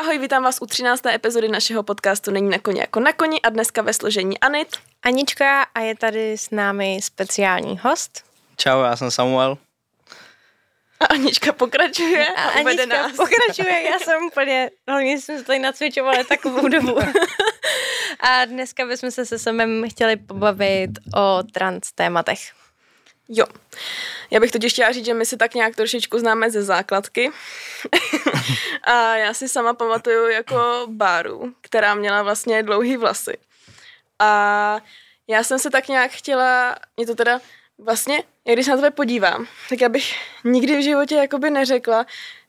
Ahoj, vítám vás u 13. epizody našeho podcastu Není na koni jako na koni a dneska ve složení Anit. Anička a je tady s námi speciální host. Čau, já jsem Samuel. A Anička pokračuje a, a uvede Anička nás. pokračuje, já jsem úplně, hlavně jsem se tady nacvičovala takovou dobu. a dneska bychom se se samem chtěli pobavit o trans tématech. Jo. Já bych totiž chtěla říct, že my si tak nějak trošičku známe ze základky. a já si sama pamatuju jako Báru, která měla vlastně dlouhý vlasy. A já jsem se tak nějak chtěla, mě to teda vlastně, když se na tebe podívám, tak já bych nikdy v životě jakoby neřekla,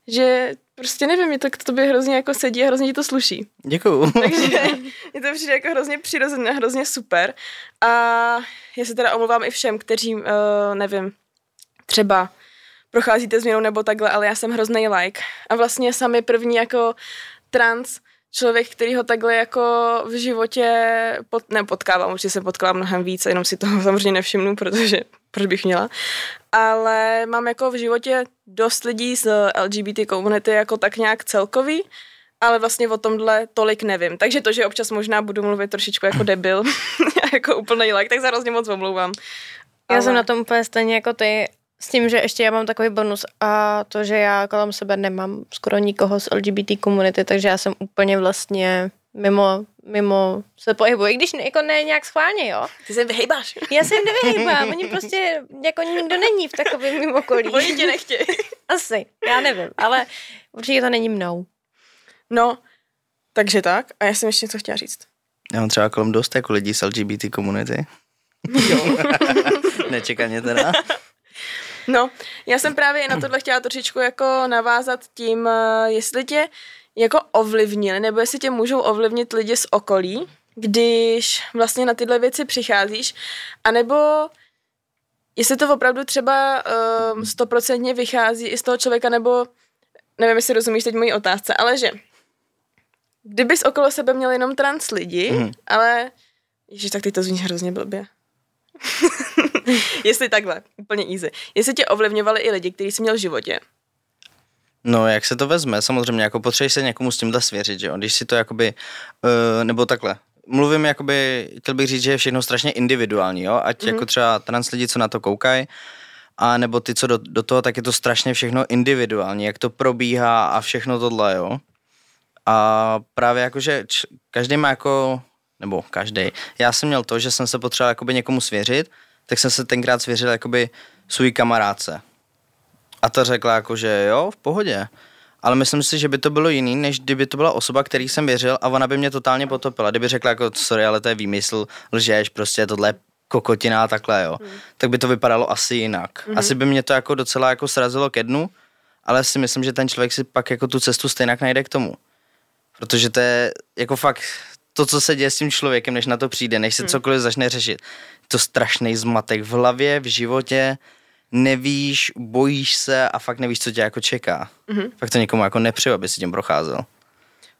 že prostě nevím, mě to k tobě hrozně jako sedí a hrozně ti to sluší. Děkuju. Takže mě to přijde jako hrozně přirozené, hrozně super. A já se teda omlouvám i všem, kteří, uh, nevím, třeba procházíte změnou nebo takhle, ale já jsem hrozný like. A vlastně sami první jako trans člověk, který ho takhle jako v životě pot, ne, potkávám, určitě jsem potkala mnohem víc, jenom si toho samozřejmě nevšimnu, protože proč bych měla. Ale mám jako v životě dost lidí z LGBT komunity jako tak nějak celkový, ale vlastně o tomhle tolik nevím. Takže to, že občas možná budu mluvit trošičku jako debil, jako úplný like, tak se hrozně moc omlouvám. Já ale... jsem na tom úplně stejně jako ty, s tím, že ještě já mám takový bonus a to, že já kolem sebe nemám skoro nikoho z LGBT komunity, takže já jsem úplně vlastně mimo, mimo se pohybuji, i když ne, jako ne nějak schválně, jo. Ty se vyhejbáš. Já se jim nevyhýbám, oni prostě, jako nikdo není v takovém mimo okolí. Oni tě nechtějí. Asi, já nevím, ale určitě to není mnou. No, takže tak. A já jsem ještě něco chtěla říct. Já mám třeba kolem dost jako lidí z LGBT komunity. Jo. Nečekaně teda. No, já jsem právě na tohle chtěla trošičku jako navázat tím, eh, jestli tě jako ovlivnili, nebo jestli tě můžou ovlivnit lidi z okolí, když vlastně na tyhle věci přicházíš, anebo jestli to opravdu třeba um, stoprocentně vychází i z toho člověka, nebo nevím, jestli rozumíš teď mojí otázce, ale že kdybys okolo sebe měl jenom trans lidi, mm. ale Ježiš, tak ty to zní hrozně blbě. Jestli takhle, úplně easy. Jestli tě ovlivňovali i lidi, kteří jsi měl v životě. No, jak se to vezme? Samozřejmě, jako potřebuješ se někomu s tímhle svěřit, že jo? Když si to jakoby, uh, nebo takhle, mluvím jakoby, chtěl bych říct, že je všechno strašně individuální, jo? Ať mm-hmm. jako třeba trans lidi, co na to koukají, a nebo ty, co do, do toho, tak je to strašně všechno individuální, jak to probíhá a všechno tohle, jo? A právě jakože každý má jako, nebo každý. Já jsem měl to, že jsem se potřeboval jakoby někomu svěřit, tak jsem se tenkrát svěřil jakoby svůj kamarádce. A ta řekla jako, že jo, v pohodě. Ale myslím si, že by to bylo jiný, než kdyby to byla osoba, který jsem věřil a ona by mě totálně potopila. Kdyby řekla jako, sorry, ale to je výmysl, lžeš, prostě tohle je kokotina a takhle, jo. Hmm. Tak by to vypadalo asi jinak. Hmm. Asi by mě to jako docela jako srazilo ke dnu, ale si myslím, že ten člověk si pak jako tu cestu stejně najde k tomu. Protože to je jako fakt to, co se děje s tím člověkem, než na to přijde, než se hmm. cokoliv začne řešit. To strašný zmatek v hlavě, v životě, nevíš, bojíš se a fakt nevíš, co tě jako čeká. Mm-hmm. Fakt to někomu jako nepřeju, aby si tím procházel.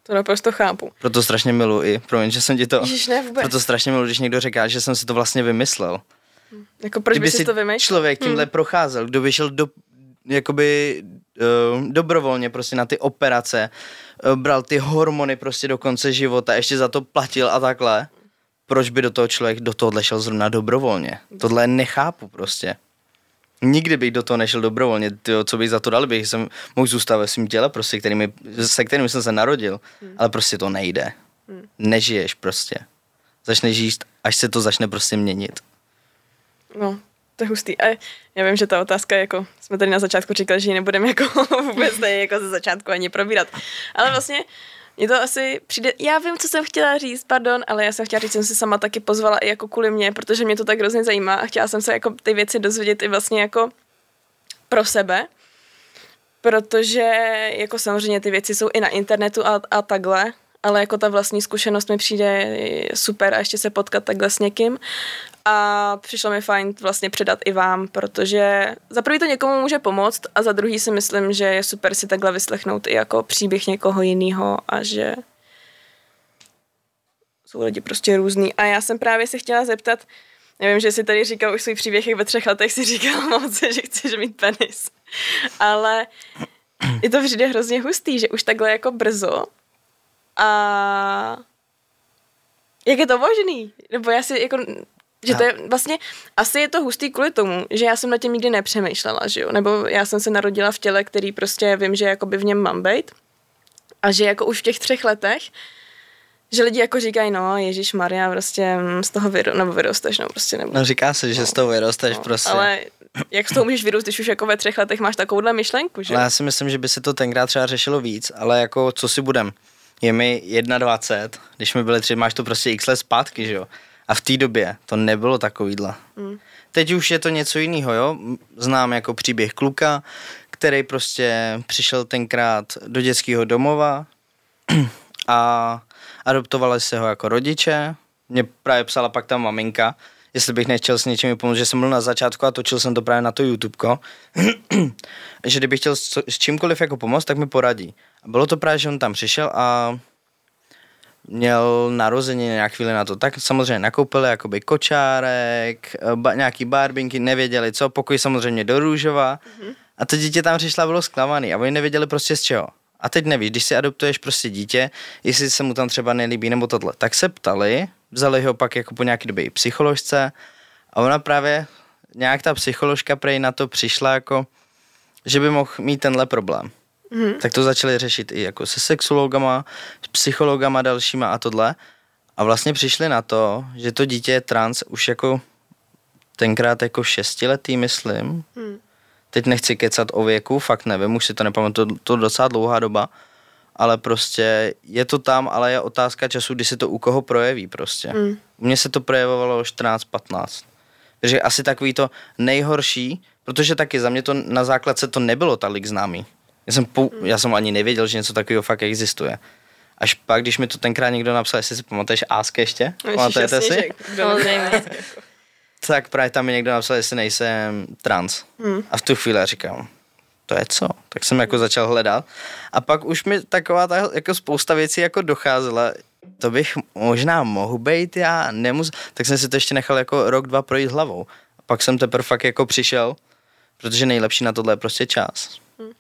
To naprosto chápu. Proto strašně milu i, promiň, že jsem ti to... Ježiš, ne, vůbec. Proto strašně milu, když někdo říká, že jsem si to vlastně vymyslel. Jako proč Kdyby by si to vymýšlel? člověk tímhle hmm. procházel, kdo by šel do, jakoby uh, dobrovolně prostě na ty operace, uh, bral ty hormony prostě do konce života, ještě za to platil a takhle, proč by do toho člověk do tohohle šel zrovna dobrovolně? Tohle nechápu prostě. Nikdy bych do toho nešel dobrovolně, tyjo, co bych za to dal, bych jsem mohl zůstat ve svém těle, prostě, kterými, se kterým jsem se narodil, hmm. ale prostě to nejde. Hmm. Nežiješ prostě. Začneš žít, až se to začne prostě měnit. No, to je hustý. A já vím, že ta otázka, jako jsme tady na začátku říkali, že ji nebudeme jako vůbec tady jako ze začátku ani probírat. Ale vlastně mně to asi přijde, já vím, co jsem chtěla říct, pardon, ale já jsem chtěla říct, že jsem se sama taky pozvala i jako kvůli mě, protože mě to tak hrozně zajímá a chtěla jsem se jako ty věci dozvědět i vlastně jako pro sebe, protože jako samozřejmě ty věci jsou i na internetu a, a takhle, ale jako ta vlastní zkušenost mi přijde super a ještě se potkat takhle s někým a přišlo mi fajn vlastně předat i vám, protože za prvý to někomu může pomoct a za druhý si myslím, že je super si takhle vyslechnout i jako příběh někoho jiného a že jsou lidi prostě různý. A já jsem právě se chtěla zeptat, nevím, že jsi tady říkal už svůj příběh, jak ve třech letech si říkal moc, že chceš mít penis. Ale je to vždy hrozně hustý, že už takhle jako brzo A jak je to možný? Nebo já si jako, že to je vlastně, asi je to hustý kvůli tomu, že já jsem na tím nikdy nepřemýšlela, že jo? Nebo já jsem se narodila v těle, který prostě vím, že jakoby v něm mám být. A že jako už v těch třech letech, že lidi jako říkají, no, Ježíš Maria, prostě mm, z toho vyro, nebo vyrosteš, no prostě nebo. No říká se, že z toho vyrosteš no, prostě. Ale jak z toho můžeš vyrůst, když už jako ve třech letech máš takovouhle myšlenku, že? Ale já si myslím, že by se to tenkrát třeba řešilo víc, ale jako co si budem. Je mi 21, když mi byly tři, máš to prostě x let zpátky, že jo. A v té době to nebylo takovýhle. Mm. Teď už je to něco jiného, jo. Znám jako příběh kluka, který prostě přišel tenkrát do dětského domova a adoptovali se ho jako rodiče. Mě právě psala pak ta maminka, jestli bych nechtěl s něčím pomoct, že jsem byl na začátku a točil jsem to právě na to YouTubeko, že kdybych chtěl s, s čímkoliv jako pomoct, tak mi poradí. A bylo to právě, že on tam přišel a měl narození nějak chvíli na to, tak samozřejmě nakoupili jakoby kočárek, ba, nějaký barbinky, nevěděli co, pokoj samozřejmě do růžova mm-hmm. a to dítě tam přišla bylo zklamaný a oni nevěděli prostě z čeho. A teď nevíš, když si adoptuješ prostě dítě, jestli se mu tam třeba nelíbí nebo tohle. Tak se ptali, vzali ho pak jako po nějaký době psycholožce a ona právě, nějak ta psycholožka prej na to přišla jako, že by mohl mít tenhle problém. Mm. Tak to začali řešit i jako se sexologama, s psychologama dalšíma a tohle. A vlastně přišli na to, že to dítě je trans už jako tenkrát jako šestiletý, myslím. Mm teď nechci kecat o věku, fakt nevím, už si to nepamatuju, to, to docela dlouhá doba, ale prostě je to tam, ale je otázka času, kdy se to u koho projeví prostě. Mm. U mě se to projevovalo 14-15. Takže asi takový to nejhorší, protože taky za mě to na základce to nebylo tolik známý. Já jsem, pou, mm. já jsem ani nevěděl, že něco takového fakt existuje. Až pak, když mi to tenkrát někdo napsal, jestli si pamatuješ Áske ještě? Pamatujete si? Samozřejmě tak právě tam mi někdo napsal, jestli nejsem trans. Hmm. A v tu chvíli říkám, to je co? Tak jsem jako začal hledat. A pak už mi taková ta, jako spousta věcí jako docházela, to bych možná mohl být, já nemus... Tak jsem si to ještě nechal jako rok, dva projít hlavou. A pak jsem teprve fakt jako přišel, protože nejlepší na tohle je prostě čas. Hmm.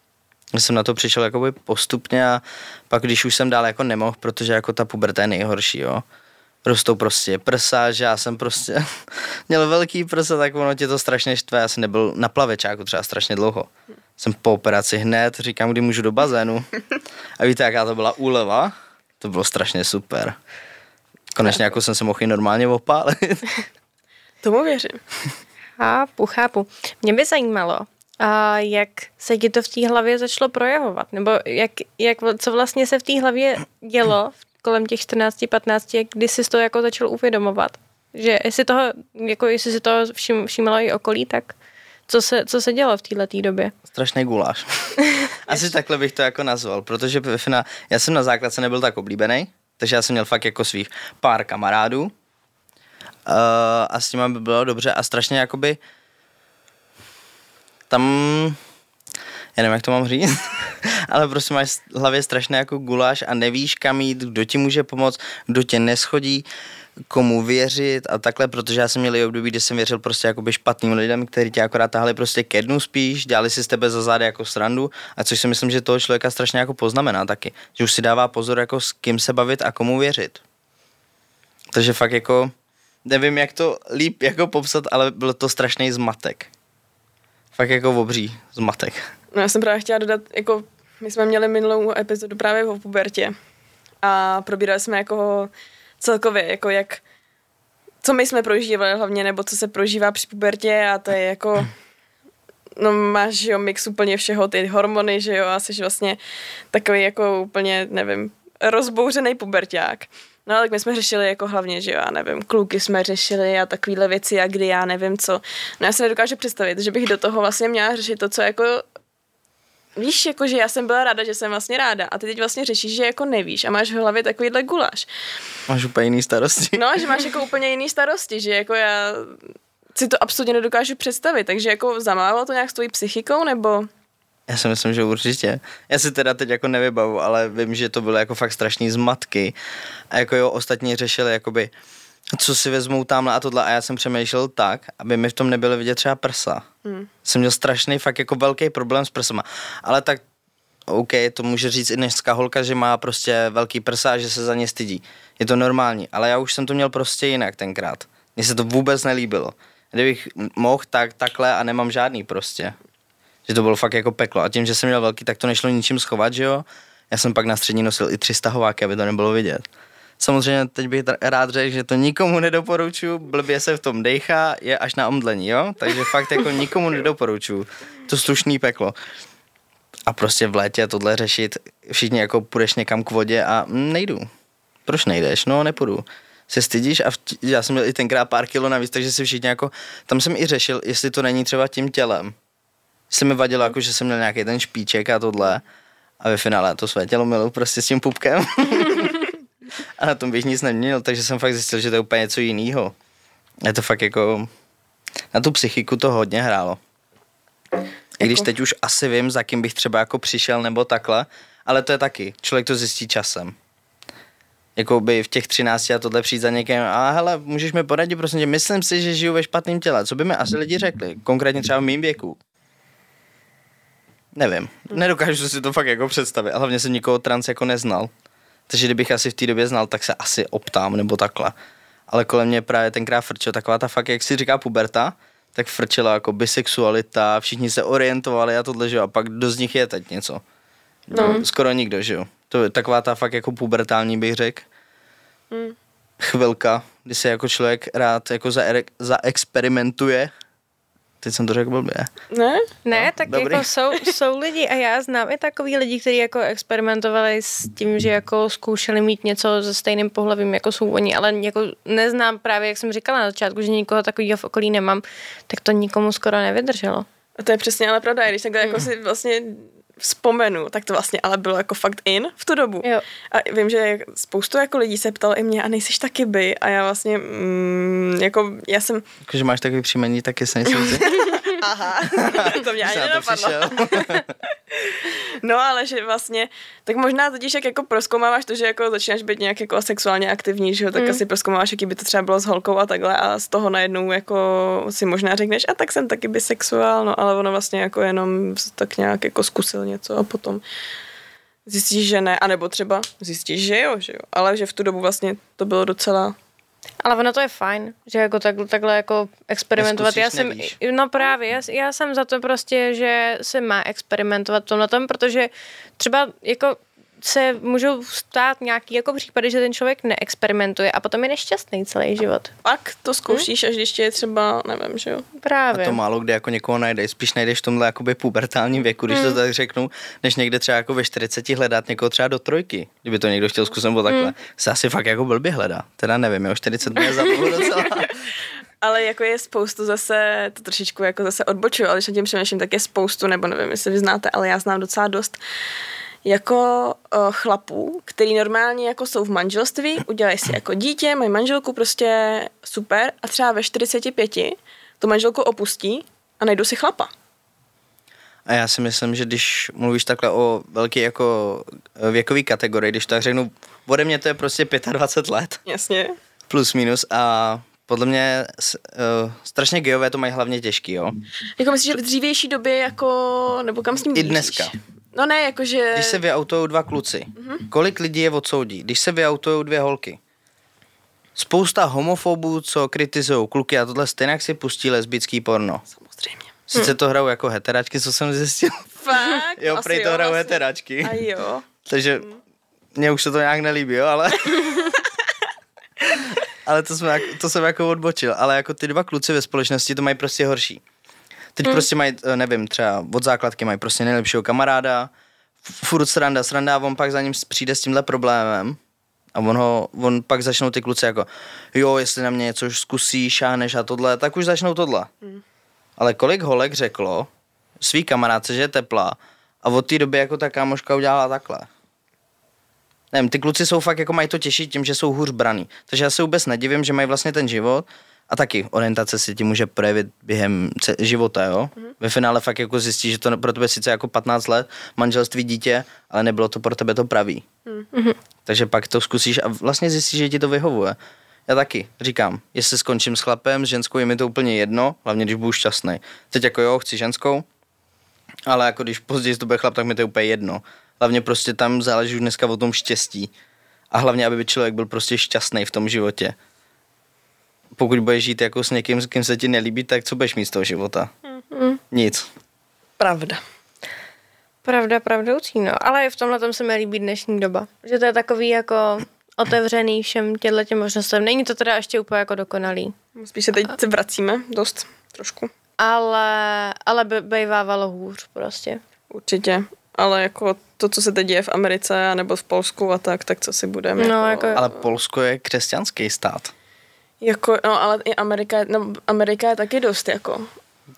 jsem na to přišel jakoby postupně a pak když už jsem dál jako nemohl, protože jako ta puberta je nejhorší, jo rostou prostě prsa, že já jsem prostě měl velký prsa, tak ono tě to strašně štve, já jsem nebyl na plavečáku třeba strašně dlouho. Jsem po operaci hned, říkám, kdy můžu do bazénu. A víte, jaká to byla úleva? To bylo strašně super. Konečně jako jsem se mohl i normálně opálit. Tomu věřím. Chápu, chápu. Mě by zajímalo, a jak se ti to v té hlavě začalo projevovat? Nebo jak, jak, co vlastně se v té hlavě dělo v kolem těch 14-15, kdy jsi to jako začal uvědomovat? Že jestli toho, jako jestli si to všim, všimlo i okolí, tak co se, co se dělo v této době? Strašný guláš. Asi takhle bych to jako nazval, protože finále, já jsem na základce nebyl tak oblíbený, takže já jsem měl fakt jako svých pár kamarádů uh, a s nimi by bylo dobře a strašně jakoby tam já nevím, jak to mám říct, ale prostě máš v hlavě strašně jako guláš a nevíš, kam jít, kdo ti může pomoct, kdo tě neschodí, komu věřit a takhle, protože já jsem měl i období, kdy jsem věřil prostě jakoby špatným lidem, kteří tě akorát tahali prostě ke dnu spíš, dělali si z tebe za zády jako srandu a což si myslím, že toho člověka strašně jako poznamená taky, že už si dává pozor jako s kým se bavit a komu věřit. Takže fakt jako, nevím jak to líp jako popsat, ale byl to strašný zmatek. Fakt jako obří zmatek. No já jsem právě chtěla dodat, jako my jsme měli minulou epizodu právě o pubertě a probírali jsme jako celkově, jako jak, co my jsme prožívali hlavně, nebo co se prožívá při pubertě a to je jako, no máš, jo, mix úplně všeho, ty hormony, že jo, a jsi vlastně takový jako úplně, nevím, rozbouřený puberták. No tak my jsme řešili jako hlavně, že jo, já nevím, kluky jsme řešili a takovéhle věci a kdy já nevím co. No já se nedokážu představit, že bych do toho vlastně měla řešit to, co jako Víš, jako, že já jsem byla ráda, že jsem vlastně ráda a ty teď vlastně řešíš, že jako nevíš a máš v hlavě takovýhle guláš. Máš úplně jiný starosti. No, že máš jako úplně jiný starosti, že jako já si to absolutně nedokážu představit, takže jako zamávalo to nějak s tvojí psychikou, nebo... Já si myslím, že určitě. Já si teda teď jako nevybavu, ale vím, že to bylo jako fakt strašný zmatky. A jako jo, ostatní řešili jakoby, co si vezmou tam a tohle. A já jsem přemýšlel tak, aby mi v tom nebyly vidět třeba prsa. Hmm. Jsem měl strašný fakt jako velký problém s prsama. Ale tak OK, to může říct i dneska holka, že má prostě velký prsa a že se za ně stydí. Je to normální, ale já už jsem to měl prostě jinak tenkrát. Mně se to vůbec nelíbilo. Kdybych mohl, tak takhle a nemám žádný prostě. Že to bylo fakt jako peklo. A tím, že jsem měl velký, tak to nešlo ničím schovat, že jo. Já jsem pak na střední nosil i tři stahováky, aby to nebylo vidět. Samozřejmě teď bych rád řekl, že to nikomu nedoporučuju, blbě se v tom dejchá, je až na omdlení, jo? Takže fakt jako nikomu nedoporučuju. To slušný peklo. A prostě v létě tohle řešit, všichni jako půjdeš někam k vodě a mm, nejdu. Proč nejdeš? No, nepůjdu. Se stydíš a já jsem měl i tenkrát pár kilo navíc, takže si všichni jako, tam jsem i řešil, jestli to není třeba tím tělem. Se mi vadilo, jako, že jsem měl nějaký ten špíček a tohle. A ve finále to své tělo milu prostě s tím pupkem. a na tom bych nic neměl, takže jsem fakt zjistil, že to je úplně něco jiného. Je to fakt jako, na tu psychiku to hodně hrálo. I když Jako- teď už asi vím, za kým bych třeba jako přišel nebo takhle, ale to je taky, člověk to zjistí časem. Jako by v těch 13 a tohle přijít za někým a hele, můžeš mi poradit, prosím tě, myslím si, že žiju ve špatném těle. Co by mi asi lidi řekli? Konkrétně třeba v mým věku. Nevím, nedokážu si to fakt jako představit, a hlavně jsem nikoho trans jako neznal. Takže kdybych asi v té době znal, tak se asi optám nebo takhle. Ale kolem mě právě tenkrát frčel taková ta fakt, jak si říká puberta, tak frčela jako bisexualita, všichni se orientovali a tohle, že jo, a pak kdo z nich je teď něco. No. Skoro nikdo, že jo. To je taková ta fakt jako pubertální bych řekl. Hmm. Chvilka, kdy se jako člověk rád jako zaere- zaexperimentuje. Teď jsem to řekl blbě. Ne? Ne, No, tak dobrý. jako jsou, jsou lidi a já znám i takový lidi, kteří jako experimentovali s tím, že jako zkoušeli mít něco se stejným pohlavím, jako jsou oni, ale jako neznám právě, jak jsem říkala na začátku, že nikoho takového v okolí nemám, tak to nikomu skoro nevydrželo. A to je přesně ale pravda, i když takhle jako si vlastně vzpomenu, tak to vlastně ale bylo jako fakt in v tu dobu. Jo. A vím, že spoustu jako lidí se ptalo i mě, a nejsiš taky by? A já vlastně, mm, jako, já jsem, Jakože máš takový příjmení, taky se nejsem. Aha, to mě ani nenapadlo. No, ale že vlastně, tak možná totiž jak jako proskoumáváš to, že jako začínáš být nějak jako sexuálně aktivní, že jo, tak mm. asi proskoumáváš, jaký by to třeba bylo s holkou a takhle a z toho najednou jako si možná řekneš, a tak jsem taky bisexuál, no ale ono vlastně jako jenom tak nějak jako zkusil něco a potom zjistíš, že ne, anebo třeba zjistíš, že jo, že jo, ale že v tu dobu vlastně to bylo docela Ale ono to je fajn, že jako tak, takhle jako experimentovat. Neskusíš, Já jsem, nevíš. no právě, já, já jsem za to prostě, že se má experimentovat v tomhle tom, protože třeba jako se můžou stát nějaký jako případy, že ten člověk neexperimentuje a potom je nešťastný celý život. pak to zkoušíš, až když tě je třeba, nevím, že jo. A Právě. to málo kde jako někoho najdeš, spíš najdeš v tomhle jakoby pubertálním věku, když Mm. to tak řeknu, než někde třeba jako ve 40 hledat někoho třeba do trojky, kdyby to někdo chtěl zkusit nebo takhle. Mm. Se asi fakt jako blbě hledá. Teda nevím, jo, 40 mě za dlouho docela. Ale jako je spoustu zase, to trošičku jako zase odbočuju, ale když nad tím přemýšlím, tak je spoustu, nebo nevím, jestli vy znáte, ale já znám docela dost jako uh, chlapů, který normálně jako jsou v manželství, udělají si jako dítě, mají manželku prostě super a třeba ve 45 tu manželku opustí a najdou si chlapa. A já si myslím, že když mluvíš takhle o velký jako věkový kategorii, když tak řeknu, ode mě to je prostě 25 let, Jasně. plus minus a podle mě uh, strašně geové to mají hlavně těžký, jo. Jako myslíš, že v dřívější době jako, nebo kam s tím I dneska. No ne, jakože... Když se vyautujou dva kluci, kolik lidí je odsoudí? Když se vyautujou dvě holky. Spousta homofobů, co kritizují kluky a tohle stejně si pustí lesbický porno. Samozřejmě. Sice to hrajou jako heteračky, co jsem zjistil. Fakt? jo, asi prej to hrajou vlastně. heteračky. A jo. Takže mně už se to nějak nelíbí, jo, ale... ale to jsem, jako, to jsem jako odbočil. Ale jako ty dva kluci ve společnosti to mají prostě horší. Teď mm. prostě mají, eh, nevím, třeba od základky mají prostě nejlepšího kamaráda, furt sranda, sranda a on pak za ním přijde s tímhle problémem a on, ho, on pak začnou ty kluci jako, jo, jestli na mě něco už zkusíš, šáhneš a tohle, tak už začnou tohle. Mm. Ale kolik holek řeklo svý kamarádce, že je teplá a od té doby jako ta kámoška udělala takhle. Nevím, ty kluci jsou fakt jako mají to těžší tím, že jsou hůř braný. Takže já se vůbec nedivím, že mají vlastně ten život a taky orientace se ti může projevit během života, jo. Mm-hmm. Ve finále fakt jako zjistíš, že to pro tebe sice jako 15 let, manželství, dítě, ale nebylo to pro tebe to pravý. Mm-hmm. Takže pak to zkusíš a vlastně zjistíš, že ti to vyhovuje. Já taky říkám, jestli skončím s chlapem, s ženskou je mi to úplně jedno, hlavně když budu šťastný. Teď jako jo, chci ženskou, Ale jako když později to bude chlap, tak mi to je úplně jedno. Hlavně prostě tam záleží už dneska o tom štěstí. A hlavně, aby člověk byl prostě šťastný v tom životě. Pokud budeš žít jako s někým, s kým se ti nelíbí, tak co budeš mít z toho života? Mm. Nic. Pravda. Pravda, pravdoucí, no. Ale v tomhle tom se mi líbí dnešní doba. Že to je takový jako otevřený všem těmhle těm možnostem. Není to teda ještě úplně jako dokonalý. Spíš se teď se vracíme dost, trošku. Ale, ale by, bejvávalo hůř prostě. Určitě. Ale jako to, co se teď děje v Americe nebo v Polsku a tak, tak co si budeme. No, jako- Ale Polsko je křesťanský stát. Jako, no, ale i Amerika, je- no, Amerika je taky dost, jako.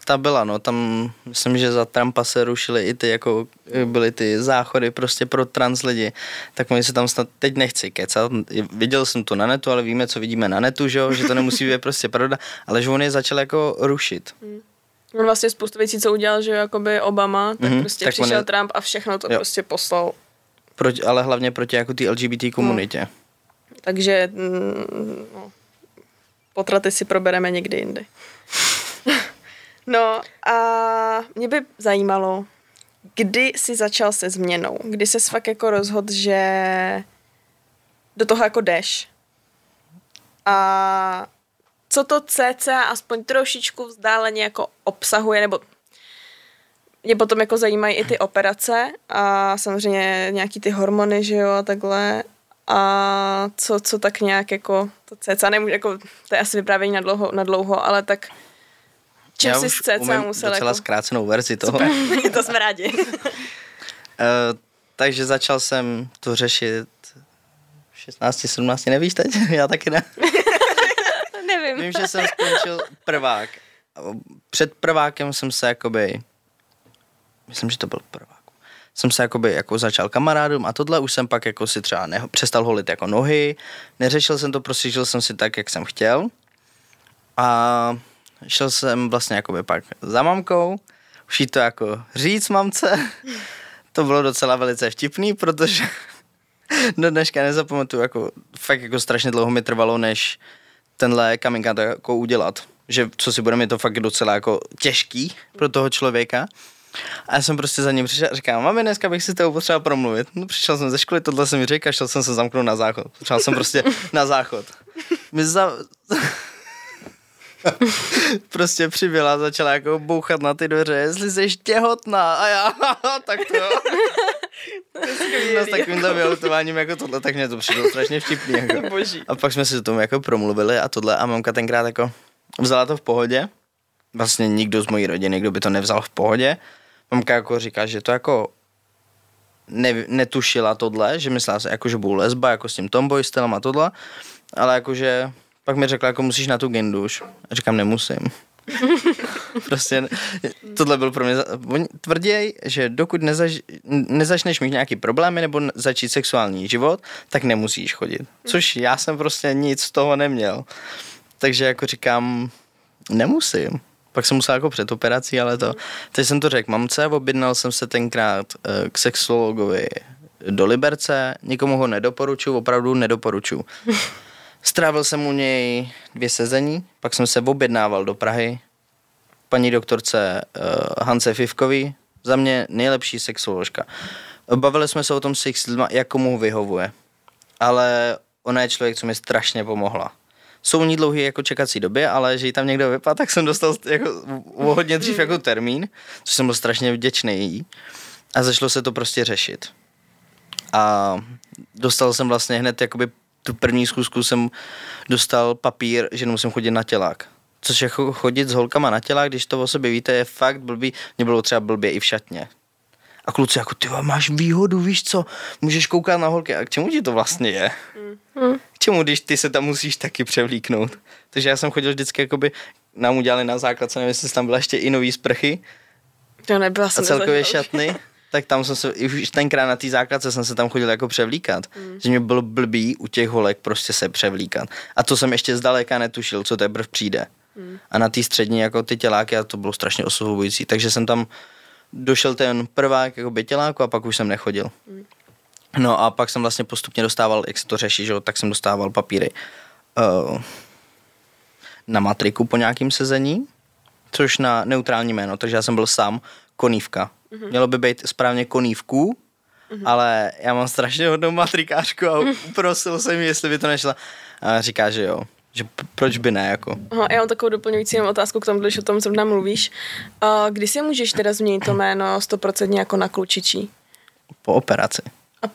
Ta byla, no, tam myslím, že za Trumpa se rušily i ty, jako byly ty záchody prostě pro trans lidi, tak oni se tam snad, teď nechci kecat, viděl jsem to na netu, ale víme, co vidíme na netu, že, jo? že to nemusí být prostě pravda, ale že on je začal jako rušit. On vlastně spoustu věcí, co udělal, že jakoby Obama, tak Mhm, mm-hmm, prostě tak přišel je- Trump a všechno to Jo. prostě poslal. Proti, ale hlavně proti jako té LGBT komunitě. Takže mm, no, potraty si probereme někdy jindy. no a mě by zajímalo, kdy jsi začal se změnou? Kdy jsi fakt jako rozhodl, že do toho jako jdeš? A co to cca aspoň trošičku vzdáleně jako obsahuje, nebo mě potom jako zajímají i ty operace a samozřejmě nějaký ty hormony, že jo, a takhle. A co, co tak nějak jako to cca, nemůžu, jako, to je asi vyprávění na dlouho, na dlouho ale tak čím Já jsi už cca musel docela jako... zkrácenou verzi toho. to jsme rádi. Uh, takže začal jsem to řešit 16, 17, nevíš teď? Já taky ne. Nevím. Vím, že jsem skončil prvák. Před prvákem jsem se jakoby, myslím, že to byl prvák, jsem se jakoby jako začal kamarádům a tohle už jsem pak jako si třeba ne, přestal holit jako nohy, neřešil jsem to, prostě žil jsem si tak, jak jsem chtěl a šel jsem vlastně jakoby pak za mamkou, už jí to jako říct mamce, to bylo docela velice vtipný, protože do dneška nezapamatuju, jako fakt jako strašně dlouho mi trvalo, než tenhle coming out jako udělat. Že co si budeme, je to fakt docela jako těžký pro toho člověka. A já jsem prostě za ním přišel a říkám, mami, dneska bych si s tebou potřeboval promluvit. No přišel jsem ze školy, tohle jsem mi řekl a šel jsem se zamknout na záchod. Přišel jsem prostě na záchod. My za... prostě přibyla, začala jako bouchat na ty dveře, jestli jsi těhotná a já, tak to jo. No, s takovým tam vyautováním jako tohle, tak mě to přišlo strašně vtipný. Jako. Boží. A pak jsme si o tom jako promluvili a tohle a mamka tenkrát jako vzala to v pohodě. Vlastně nikdo z mojí rodiny, kdo by to nevzal v pohodě. Mamka jako říká, že to jako ne, netušila tohle, že myslela se jako, že budu lesba, jako s tím tomboy stylem a tohle, ale jakože pak mi řekla, jako musíš na tu gendu už. A říkám, nemusím. prostě tohle byl pro mě, oni že dokud nezaž, nezačneš mít nějaký problémy nebo začít sexuální život, tak nemusíš chodit. Což já jsem prostě nic z toho neměl. Takže jako říkám, nemusím. Pak jsem musel jako před operací, ale to, teď jsem to řekl mamce, objednal jsem se tenkrát eh, k sexuologovi do Liberce, nikomu ho nedoporučuji, opravdu nedoporučuji. Strávil jsem u něj dvě sezení, pak jsem se objednával do Prahy. Paní doktorce uh, Hance Fivkový, za mě nejlepší sexuoložka. Bavili jsme se o tom s jejich lidma, jak komu vyhovuje. Ale ona je člověk, co mi strašně pomohla. Jsou ní dlouhé jako čekací doby, ale že jí tam někdo vypadá, tak jsem dostal jako hodně dřív jako termín, což jsem byl strašně vděčný jí. A začalo se to prostě řešit. A dostal jsem vlastně hned jakoby tu první zkusku jsem dostal papír, že nemusím chodit na tělák. Což jako chodit s holkama na tělák, když to o sobě víte, je fakt blbý. Mě bylo třeba blbě i v šatně. A kluci jako, ty máš výhodu, víš co, můžeš koukat na holky. A k čemu ti to vlastně je? K čemu, když ty se tam musíš taky převlíknout? Takže já jsem chodil vždycky, jakoby, nám udělali na základce, nevím, jestli tam byla ještě i nový sprchy, To nebyla a jsem celkově nezažila. šatny, tak tam jsem se, už tenkrát na té základce jsem se tam chodil jako převlíkat. Mm. Že mě bylo blbý u těch holek prostě se převlíkat. A to jsem ještě zdaleka netušil, co teprve přijde. Mm. A na té střední jako ty těláky a to bylo strašně osvobojující. Takže jsem tam došel ten prvák jako těláku a pak už jsem nechodil. No a pak jsem vlastně postupně dostával, jak se to řeší, že jo, tak jsem dostával papíry uh, na matriku po nějakým sezení, což na neutrální jméno, takže já jsem byl sám konívka. Mm-hmm. Mělo by být správně konívků, mm-hmm. ale já mám strašně hodnou matrikářku a prosil jsem ji, jestli by to nešla. A říká, že jo. Že proč by ne, jako. Aha, já mám takovou doplňující otázku k tomu, když o tom zrovna mluvíš. Kdy si můžeš teda změnit to jméno 100% jako na klučičí? Po operaci. A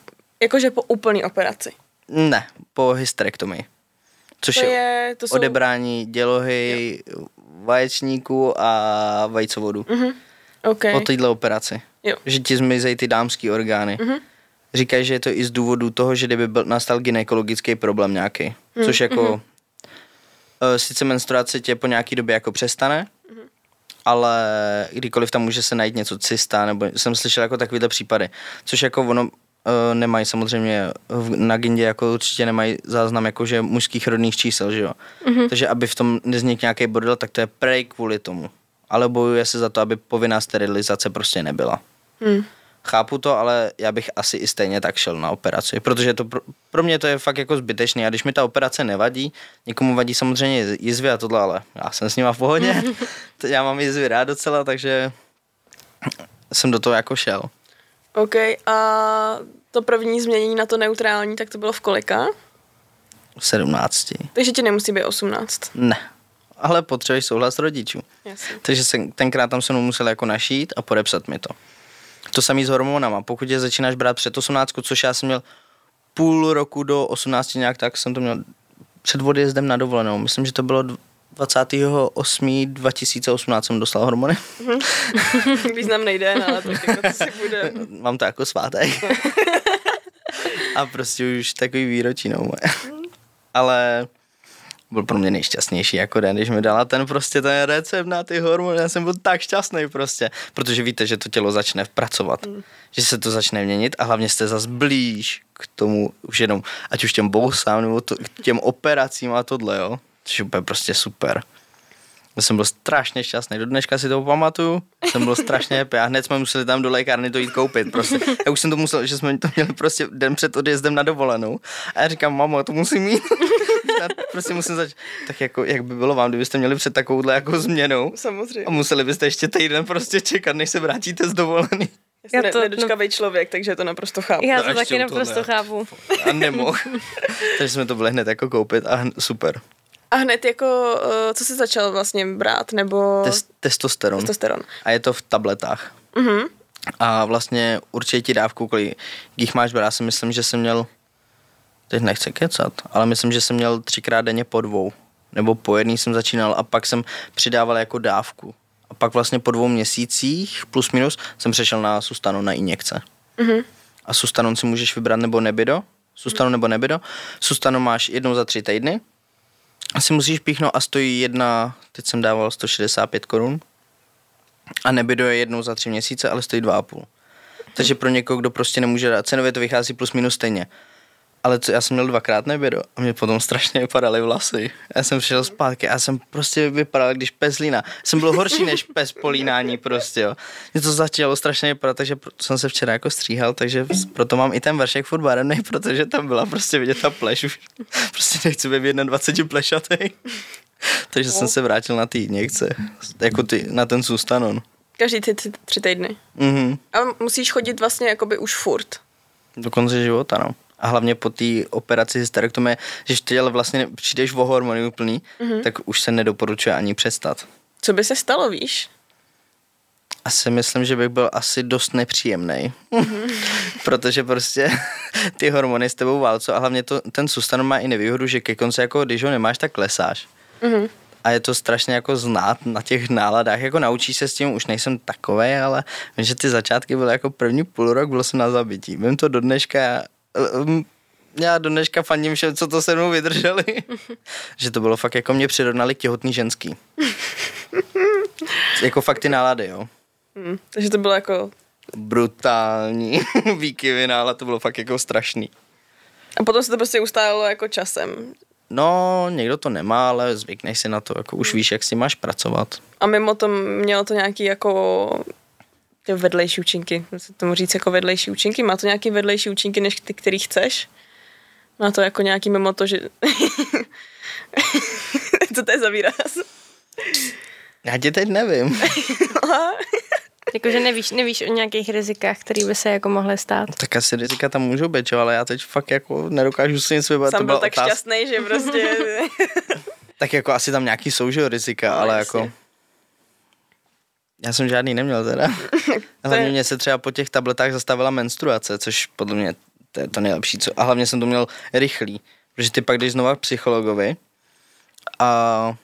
jakože po úplný operaci. Ne, po hysterektomii. Což To je, je, to jsou... odebrání dělohy, vaječníků a vajcovodu. Mhm. OK. Po téhle operaci. Jo. Že ti zmizejí ty dámský orgány. Mhm. Říkají, že je to i z důvodu toho, že kdyby byl, nastal gynekologický problém nějaký. Mhm. Což jako... eh, Sice menstruace tě po nějaký době jako přestane, Mhm. ale kdykoliv tam může se najít něco cysta, nebo jsem slyšel jako takovýhle případy. Což jako ono eh, nemají samozřejmě, v- na Gindě jako určitě nemají záznam jakože mužských rodných čísel, že jo. Mm-hmm. Takže aby v tom neznikl nějaký bordel, tak to je prej kvůli tomu. Ale bojuje se za to, aby povinná sterilizace prostě nebyla. Hm. Chápu to, ale já bych asi i stejně tak šel na operaci, protože to pro, pro mě to je fakt jako zbytečný a když mi ta operace nevadí, někomu vadí samozřejmě jizvy a tohle, ale já jsem s nima v pohodě, já mám jizvy rád docela, takže jsem do toho jako šel. OK, a to první změnění na to neutrální, tak to bylo v kolika? V 17. Takže ti nemusí být 18. Ne, ale potřebuješ souhlas rodičů. Jasně. Takže jsem tenkrát tam se mnou musel jako našít a podepsat mi to. To samý s hormonama. Pokud je začínáš brát před 18, což já jsem měl půl roku do 18 nějak tak, jsem to měl před odjezdem na dovolenou. Myslím, že to bylo 28. 2018 jsem dostal hormony. Významný den, ale tak jako to si bude. Mám to jako svátek. a prostě už takový výročí, no moje. Ale byl pro mě nejšťastnější jako den, když mi dala ten prostě ten recept na ty hormony, já jsem byl tak šťastný prostě, protože víte, že to tělo začne pracovat, mm. že se to začne měnit a hlavně jste zas blíž k tomu už jenom, ať už těm bousám nebo to, k těm operacím a tohle, jo, což je úplně prostě super. Já jsem byl strašně šťastný, do dneška si to pamatuju, jsem byl strašně happy a hned jsme museli tam do lékárny to jít koupit prostě. Já už jsem to musel, že jsme to měli prostě den před odjezdem na dovolenou a já říkám, mamo, to musím mít. já prostě musím začít, tak jako, jak by bylo vám, kdybyste měli před takovouhle jako změnou a Samozřejmě. museli byste ještě týden prostě čekat, než se vrátíte z dovolený. Já ne, to- to, nedočkavý člověk, takže to naprosto chápu. Já No, to taky naprosto ne. chápu. A nemohl. Takže jsme to byli hned jako koupit a super. A hned jako, uh, co jsi začal vlastně brát, nebo Test, testosteron. testosteron? A je to v tabletách. Mhm. A vlastně určitě ti dávku, kolik jich máš brát, já si myslím, že jsem měl, teď nechci kecat, ale myslím, že jsem měl třikrát denně po dvou. Nebo po jedný jsem začínal a pak jsem přidával jako dávku. A pak vlastně po dvou měsících plus minus jsem přešel na Sustanon na injekce. Mhm. A Sustanon si můžeš vybrat nebo nebido. Sustanon nebo nebido. Sustanon máš jednou za tři týdny. Asi musíš píchnout a stojí jedna, teď jsem dával 165 korun. A nebido je jednou za tři měsíce, ale stojí dva a půl. Takže pro někoho, kdo prostě nemůže dát, cenově to vychází plus minus stejně. Ale co, já jsem měl dvakrát nebido a mě potom strašně vypadaly vlasy. Já jsem přišel zpátky a já jsem prostě vypadal, když pes líná. Jsem byl horší než pes po línání prostě, jo. Mě to začalo strašně vypadat, takže jsem se včera jako stříhal, takže proto mám i ten vršek furt barevný, protože tam byla prostě vidět ta pleš už. Prostě nechci být 21 plešatej. takže jsem se vrátil na ty injekce, jako ty, na ten sustanon. Každý ty tři, tři týdny. Mhm. A musíš chodit vlastně jakoby už furt. Do konce života, no. A hlavně po té operaci hysterektomie, že těle vlastně přijdeš o hormony úplný, mm-hmm. tak už se nedoporučuje ani přestat. Co by se stalo, víš? Asi myslím, že bych byl asi dost nepříjemný, protože prostě ty hormony s tebou válco a hlavně to, ten sustanon má i nevýhodu, že ke konci jako když ho nemáš, tak klesáš. Mhm. A je to strašně jako znát na těch náladách, jako naučíš se s tím, už nejsem takový, ale vím, že ty začátky byly jako první půl rok, byl jsem na zabití. Vím to do dneška, um, já do dneška fandím všem, co to se mnou vydrželi. že to bylo fakt jako mě přirovnali k těhotný ženský. jako fakt ty nálady, jo. Hm. Takže to bylo jako... Brutální výkyvy nálad, to bylo fakt jako strašný. A potom se to prostě ustálilo jako časem. No, někdo to nemá, ale zvykneš si na to, jako už víš, jak si máš pracovat. A mimo to mělo to nějaký jako vedlejší účinky, se tomu říct jako vedlejší účinky, má to nějaký vedlejší účinky, než ty, který chceš? Má to jako nějaký mimo to, že... Co to je za výraz? Já tě teď nevím. Jakože nevíš, nevíš o nějakých rizikách, které by se jako mohly stát. Tak asi rizika tam můžou být, ale já teď fakt jako nedokážu si nic vybrat. Sam byl tak otázka. šťastný, že prostě... Tak jako asi tam nějaký jsou, že jo, rizika, No, ale jasně. jako... Já jsem žádný neměl teda. Hlavně mě se třeba po těch tabletách zastavila menstruace, což podle mě to je to nejlepší. Co... A hlavně jsem to měl rychlý, protože ty pak jdeš znova k psychologovi a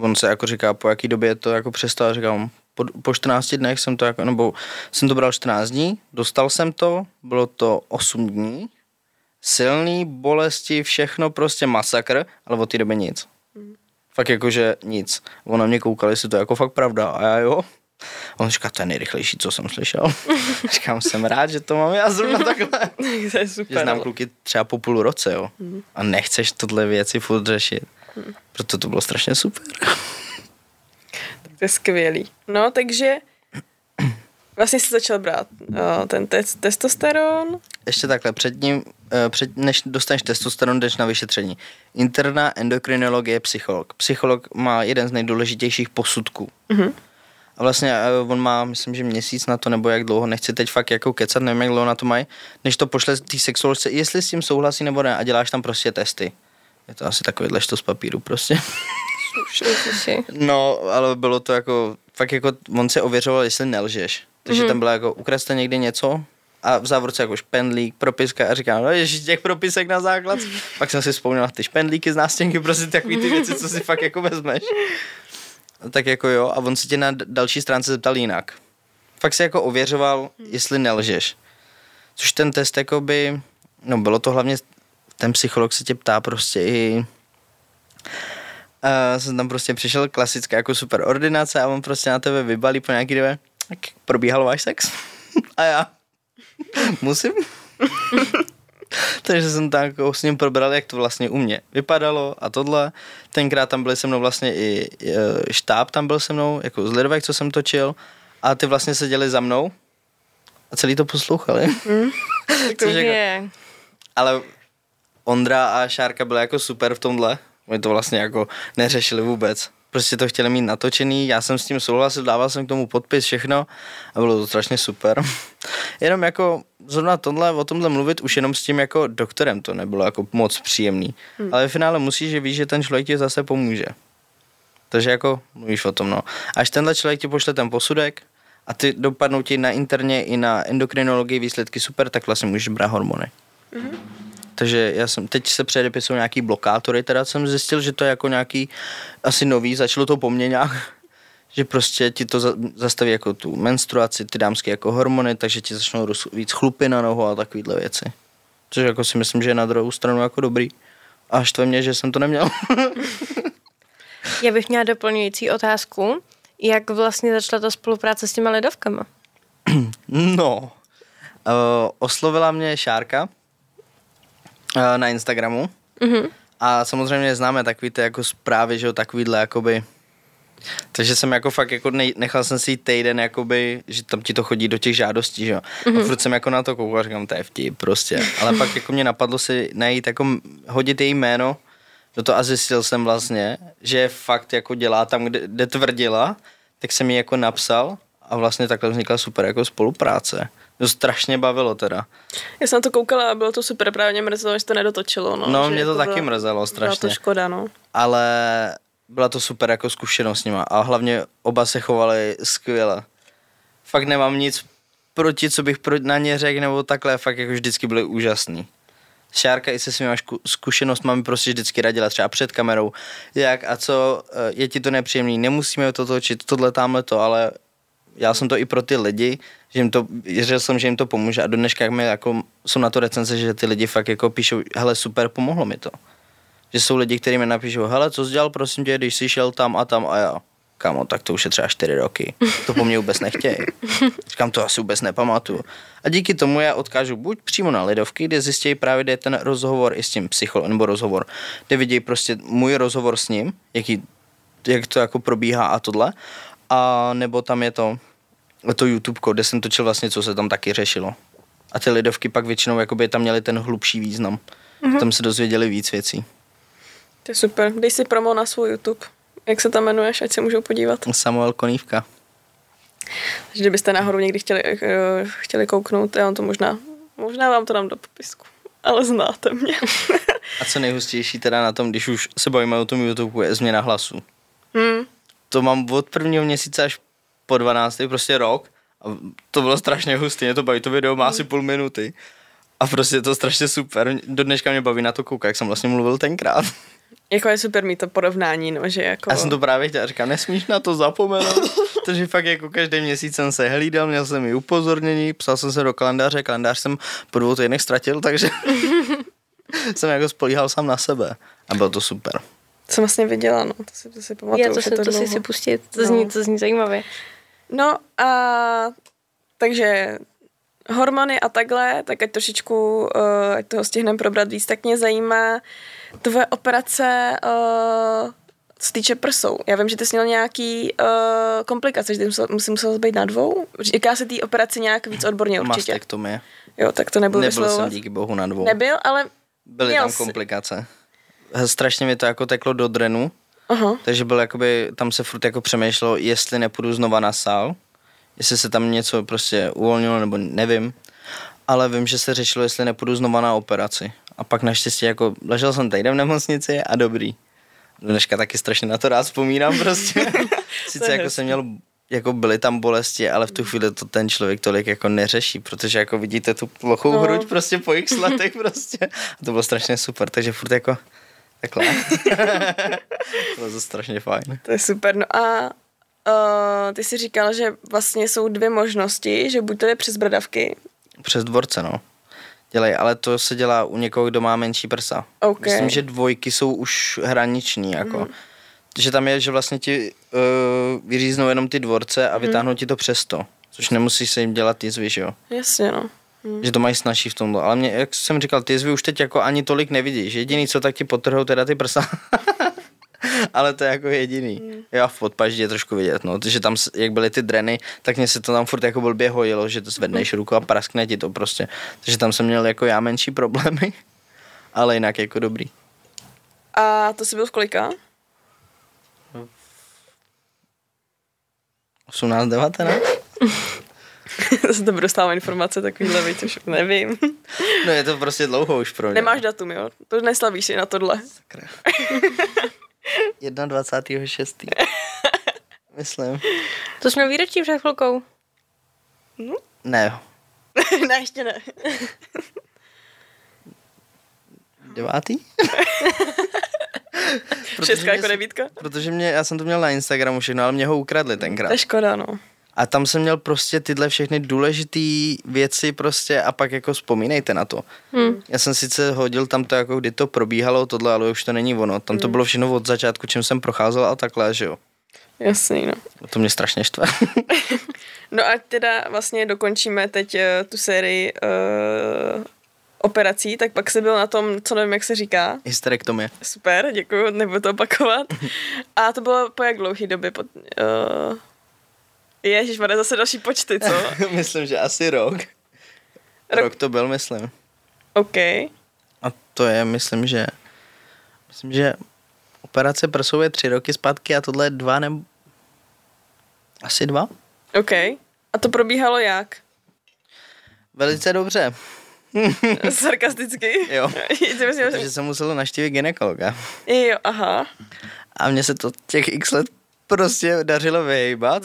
on se jako říká, po jaký době to jako přestal, říkám, po, po 14 dnech jsem to jako, nebo jsem to bral 14 dní, dostal jsem to, bylo to 8 dní, silný, bolesti, všechno prostě masakr, ale od té doby nic. Fakt jakože nic. On na mě koukal, jestli to je jako fakt pravda a já jo. On říká, to je nejrychlejší, co jsem slyšel. Říkám, jsem rád, že to mám já zrovna takhle. to je Že super. znám ale- kluky třeba po půl roce, jo. A nechceš tohle věci furt řešit. Proto to bylo strašně super. To je skvělý. No, takže vlastně jsi začal brát uh, ten te- testosteron. Ještě takhle, před ním, eh, před, než dostaneš testosteron, jdeš na vyšetření. Interna endokrinologie, psycholog. Psycholog má jeden z nejdůležitějších posudků. Mhm. A vlastně eh, on má, myslím, že měsíc na to, nebo jak dlouho, nechci teď fakt jako kecat, nevím, jak dlouho na to mají, než to pošle té sexualce, jestli s tím souhlasí nebo ne, a děláš tam prostě testy. Je to asi takovýhle to z papíru prostě. No, ale bylo to jako, fakt jako, on se ověřoval, jestli nelžeš. Takže Mhm. mm-hmm. tam bylo jako, ukradste někdy něco a v závorce jako špendlík, propiska a říkám, no ježiš, těch propisek na základ. Pak jsem si vzpomněl na ty špendlíky z nástěnky, prostě takový ty věci, co si fakt jako vezmeš. Tak jako jo, a on se tě na další stránce zeptal jinak. Fakt se jako ověřoval, jestli nelžeš. Což ten test jako by, no bylo to hlavně, ten psycholog se tě ptá prostě i, a jsem tam prostě přišel klasická jako super ordinace a on prostě na tebe vybalí po nějaký době, tak probíhal váš sex? a já, musím? Takže jsem tam jako s ním probral, jak to vlastně u mě vypadalo a tohle. Tenkrát tam byli se mnou vlastně i e, štáb tam byl se mnou, jako z Lidovek, co jsem točil. A ty vlastně seděli za mnou a celý to poslouchali. Což jako, Je. ale Ondra a Šárka byly jako super v tomhle. Oni to vlastně jako neřešili vůbec. Prostě to chtěli mít natočený, já jsem s tím souhlasil, dával jsem k tomu podpis, všechno a bylo to strašně super. jenom jako zrovna tohle, o tomhle mluvit už jenom s tím jako doktorem to nebylo jako moc příjemný. Hmm. Ale v finále musíš, že víš, že ten člověk ti zase pomůže. Takže jako mluvíš o tom, no. Až tenhle člověk ti pošle ten posudek a ty dopadnou ti na interně i na endokrinologii výsledky super, tak vlastně můžeš brát hormony. Takže já jsem, teď se předepisují nějaký blokátory, teda jsem zjistil, že to je jako nějaký asi nový, začalo to po mně nějak, že prostě ti to za, zastaví jako tu menstruaci, ty dámské jako hormony, takže ti začnou roz, víc chlupy na nohu a takovýhle věci. Což jako si myslím, že je na druhou stranu jako dobrý. A štve mě, že jsem to neměl. Já bych měla doplňující otázku. Jak vlastně začala ta spolupráce s těma ledovkama? No, uh, oslovila mě Šárka na Instagramu Mhm. a samozřejmě známe takový ty jako zprávy, že jo, takovýhle jakoby takže jsem jako fakt jako nej, nechal jsem si týden jakoby, že tam ti to chodí do těch žádostí, že jo. Mm-hmm. A furt jsem jako na to koukal, říkám, to je vtip prostě. Ale pak jako mě napadlo si najít jako hodit její jméno do toho a zjistil jsem vlastně, že fakt jako dělá tam, kde, kde tvrdila, tak jsem jí jako napsal a vlastně takhle vznikla super jako spolupráce. To strašně bavilo teda. Já jsem na to koukala a bylo to super, právě mě mrzelo, že to nedotočilo. No, No, mě to jako taky byla- mrzelo Byla strašně. to škoda, no. ale byla to super jako zkušenost s nima a hlavně oba se chovali skvěle. Fakt nemám nic proti, co bych pro, na ně řekl, nebo takhle, fakt jako vždycky byli úžasný. Šárka i se svýma šku- zkušenostmi mi prostě vždycky radila třeba před kamerou, jak a co, eh, je ti to nepříjemný, nemusíme to točit, tohle, tamhle to, ale já jsem to i pro ty lidi, že jim to, věřil jsem, že jim to pomůže a do dneška mi jako, jsou na to recenze, že ty lidi fakt jako píšou, hele super, pomohlo mi to. Že jsou lidi, kteří mi napíšou, hele, co jsi dělal, prosím tě, když jsi šel tam a tam a já. Kámo, tak to už je třeba čtyři roky. To po mně vůbec nechtějí. Říkám, to asi vůbec nepamatuju. A díky tomu já odkážu buď přímo na Lidovky, kde zjistí právě, kde je ten rozhovor i s tím psychologem, nebo rozhovor, kde vidí prostě můj rozhovor s ním, jaký, jak to jako probíhá a tohle. A nebo tam je to, to YouTube, kde jsem točil vlastně, co se tam taky řešilo. A ty Lidovky pak většinou jakoby tam měly ten hlubší význam. Mm-hmm. Tam se dozvěděli víc věcí. To je super. Dej si promo na svůj YouTube. Jak se tam jmenuješ, ať se můžou podívat. Samuel Konívka. Takže kdybyste náhodou někdy chtěli, eh, chtěli kouknout, já vám to možná, možná vám to dám do popisku. Ale znáte mě. A co nejhustější teda na tom, když už se bavíme o tom YouTube, je změna hlasu. hmm. To mám od prvního měsíce až po 12. prostě rok. A to bylo strašně hustý, mě to baví, to video má asi půl minuty. A prostě je to strašně super. Do dneška mě baví na to koukat, jak jsem vlastně mluvil tenkrát. Jako je super mít to porovnání, no, že jako... Já jsem to právě chtěl, říkám, nesmíš na to zapomenout. Takže fakt jako každý měsíc jsem se hlídal, měl jsem i upozornění, psal jsem se do kalendáře, kalendář jsem po dvou týdnech ztratil, takže jsem jako spolíhal sám na sebe. A bylo to super. Jsem vlastně viděla, no, to si, to si pamatuju. Je, to, se, to, si dlouho. si pustit, to, No. zní, to zní zajímavě. No a takže hormony a takhle, tak ať trošičku, uh, ať toho stihneme probrat víc, tak mě zajímá tvoje operace, uh, co týče prsou. Já vím, že ty jsi měl nějaký uh, komplikace, že ty musel, musel, musel být na dvou. Říká se té operaci nějak víc odborně určitě. Mastektomie. Jo, tak to nebudu Nebyl jsem vyslovovat. díky bohu na dvou. Nebyl, ale Byly tam jsi. komplikace. Strašně mi to jako teklo do drenu, Aha. takže byl jakoby, tam se furt jako přemýšlelo, jestli nepůjdu znova na sál, jestli se tam něco prostě uvolnilo, nebo nevím. Ale vím, že se řešilo, jestli nepůjdu znova na operaci. A pak naštěstí jako ležel jsem týden v nemocnici a dobrý. Do Dneška taky strašně na to rád vzpomínám prostě. Sice jako jsem měl jako byly tam bolesti, ale v tu chvíli to ten člověk tolik jako neřeší, protože jako vidíte tu plochou no. hruď prostě po x letech prostě. A to bylo strašně super, takže furt jako takhle. to to strašně fajn. To je super. No a uh, ty jsi říkal, že vlastně jsou dvě možnosti, že buď to je přes bradavky, Přes dvorce, no. Dělej, ale to se dělá u někoho, kdo má menší prsa. OK. Myslím, že dvojky jsou už hraniční, jako. Mm. Že tam je, že vlastně ti uh, vyříznou jenom ty dvorce a vytáhnou ti to přes to. Což nemusíš se jim dělat jizvy, že jo. jasně no. Hm. Že to mají snažší v tomto. Ale mě, jak jsem říkal, ty jizvy už teď jako ani tolik nevidíš. Jediný, co tak ti potrhou teda ty prsa. ale to je jako jediný. Hmm. Jo, v podpaždí je trošku vidět, no. Takže tam, jak byly ty dreny, tak mě se to tam furt jako blbě hojilo, že to zvedneš Hmm. ruku a praskne ti to prostě. Takže tam jsem měl jako já menší problémy. Ale jinak jako dobrý. A to jsi byl v kolika? 18, 19? Zase to dostávám informace takovýhle, víc už nevím. No je to prostě dlouho už pro mě. Nemáš datum, jo? To neslavíš si na tohle. 21.6. Myslím. To jsi měl výročí před chvilkou. Ne, ne, ještě ne. devátý? Šestka jako devítka? Protože mě, já jsem to měl na Instagramu všechno, ale mě ho ukradli tenkrát. To je škoda, no. A tam jsem měl prostě tyhle všechny důležité věci prostě a pak jako vzpomínejte na to. Hmm. Já jsem sice hodil tam to, jako kdy to probíhalo, tohle, ale už to není ono. Tam to bylo všechno od začátku, čím jsem procházel a takhle, že jo. Jasný, no. To mě strašně štve. No a teda vlastně dokončíme teď uh, tu sérii uh, operací, tak pak se byl na tom, co nevím, jak se říká. Hysterektomie. Super, děkuji, nebudu to opakovat. A to bylo po jak dlouhý době? Po, uh, Ježíš, bude zase další počty, co? myslím, že asi rok. Rok. Rok to byl, myslím. OK. A to je, myslím, že myslím, že operace prsou je tři roky zpátky a tohle je dva nebo asi dva. OK. A to probíhalo jak? Velice dobře. Sarkasticky? Jo. Ty myslím, Protože že... jsem musel naštívit ginekologa. Jo, aha. A mně se to těch x let prostě dařilo vyhejbat,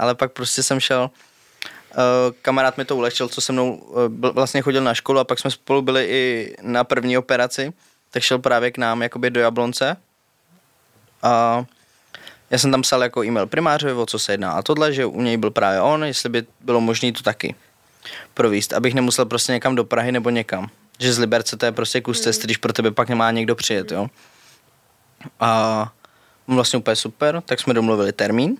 ale pak prostě jsem šel, uh, kamarád mi to ulehčil, co se mnou byl, vlastně chodil na školu a pak jsme spolu byli i na první operaci, tak šel právě k nám jakoby do Jablonce a já jsem tam psal jako e-mail primářovi, o co se jedná a tohle, že u něj byl právě on, jestli by bylo možné to taky províst, abych nemusel prostě někam do Prahy nebo někam. Že z Liberce to je prostě kus cesty, když pro tebe pak nemá někdo přijet, jo. A on vlastně úplně super, tak jsme domluvili termín.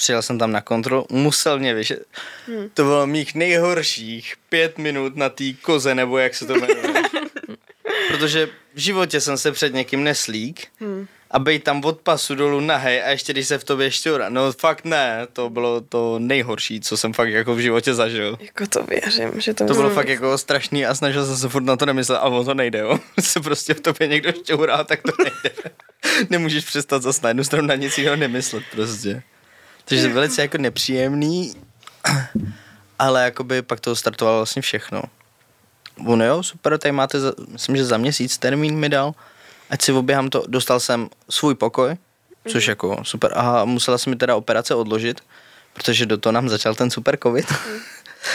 Přijel jsem tam na kontrolu, musel mě vyšet. Hmm. To bylo mých nejhorších pět minut na té koze, nebo jak se to jmenuje. Protože v životě jsem se před někým neslík hmm. a bejt tam od pasu dolů nahej a ještě když se v tobě šťoura. No fakt ne, to bylo to nejhorší, co jsem fakt jako v životě zažil. Jako to věřím, že to... To bylo fakt jako strašný a snažil jsem se furt na to nemyslet a ono to nejde, jo. Se prostě v tobě někdo šťourá, tak to nejde. Nemůžeš přestat zase na jednu stranu na nic jiného nemyslet prostě. Takže velice jako nepříjemný, ale jakoby pak to startovalo vlastně všechno. Ono jo, super, tady máte, za, myslím, že za měsíc termín mi dal, ať si oběhám to, dostal jsem svůj pokoj, což Mhm. jako super, a musela se mi teda operace odložit, protože do toho nám začal ten super covid.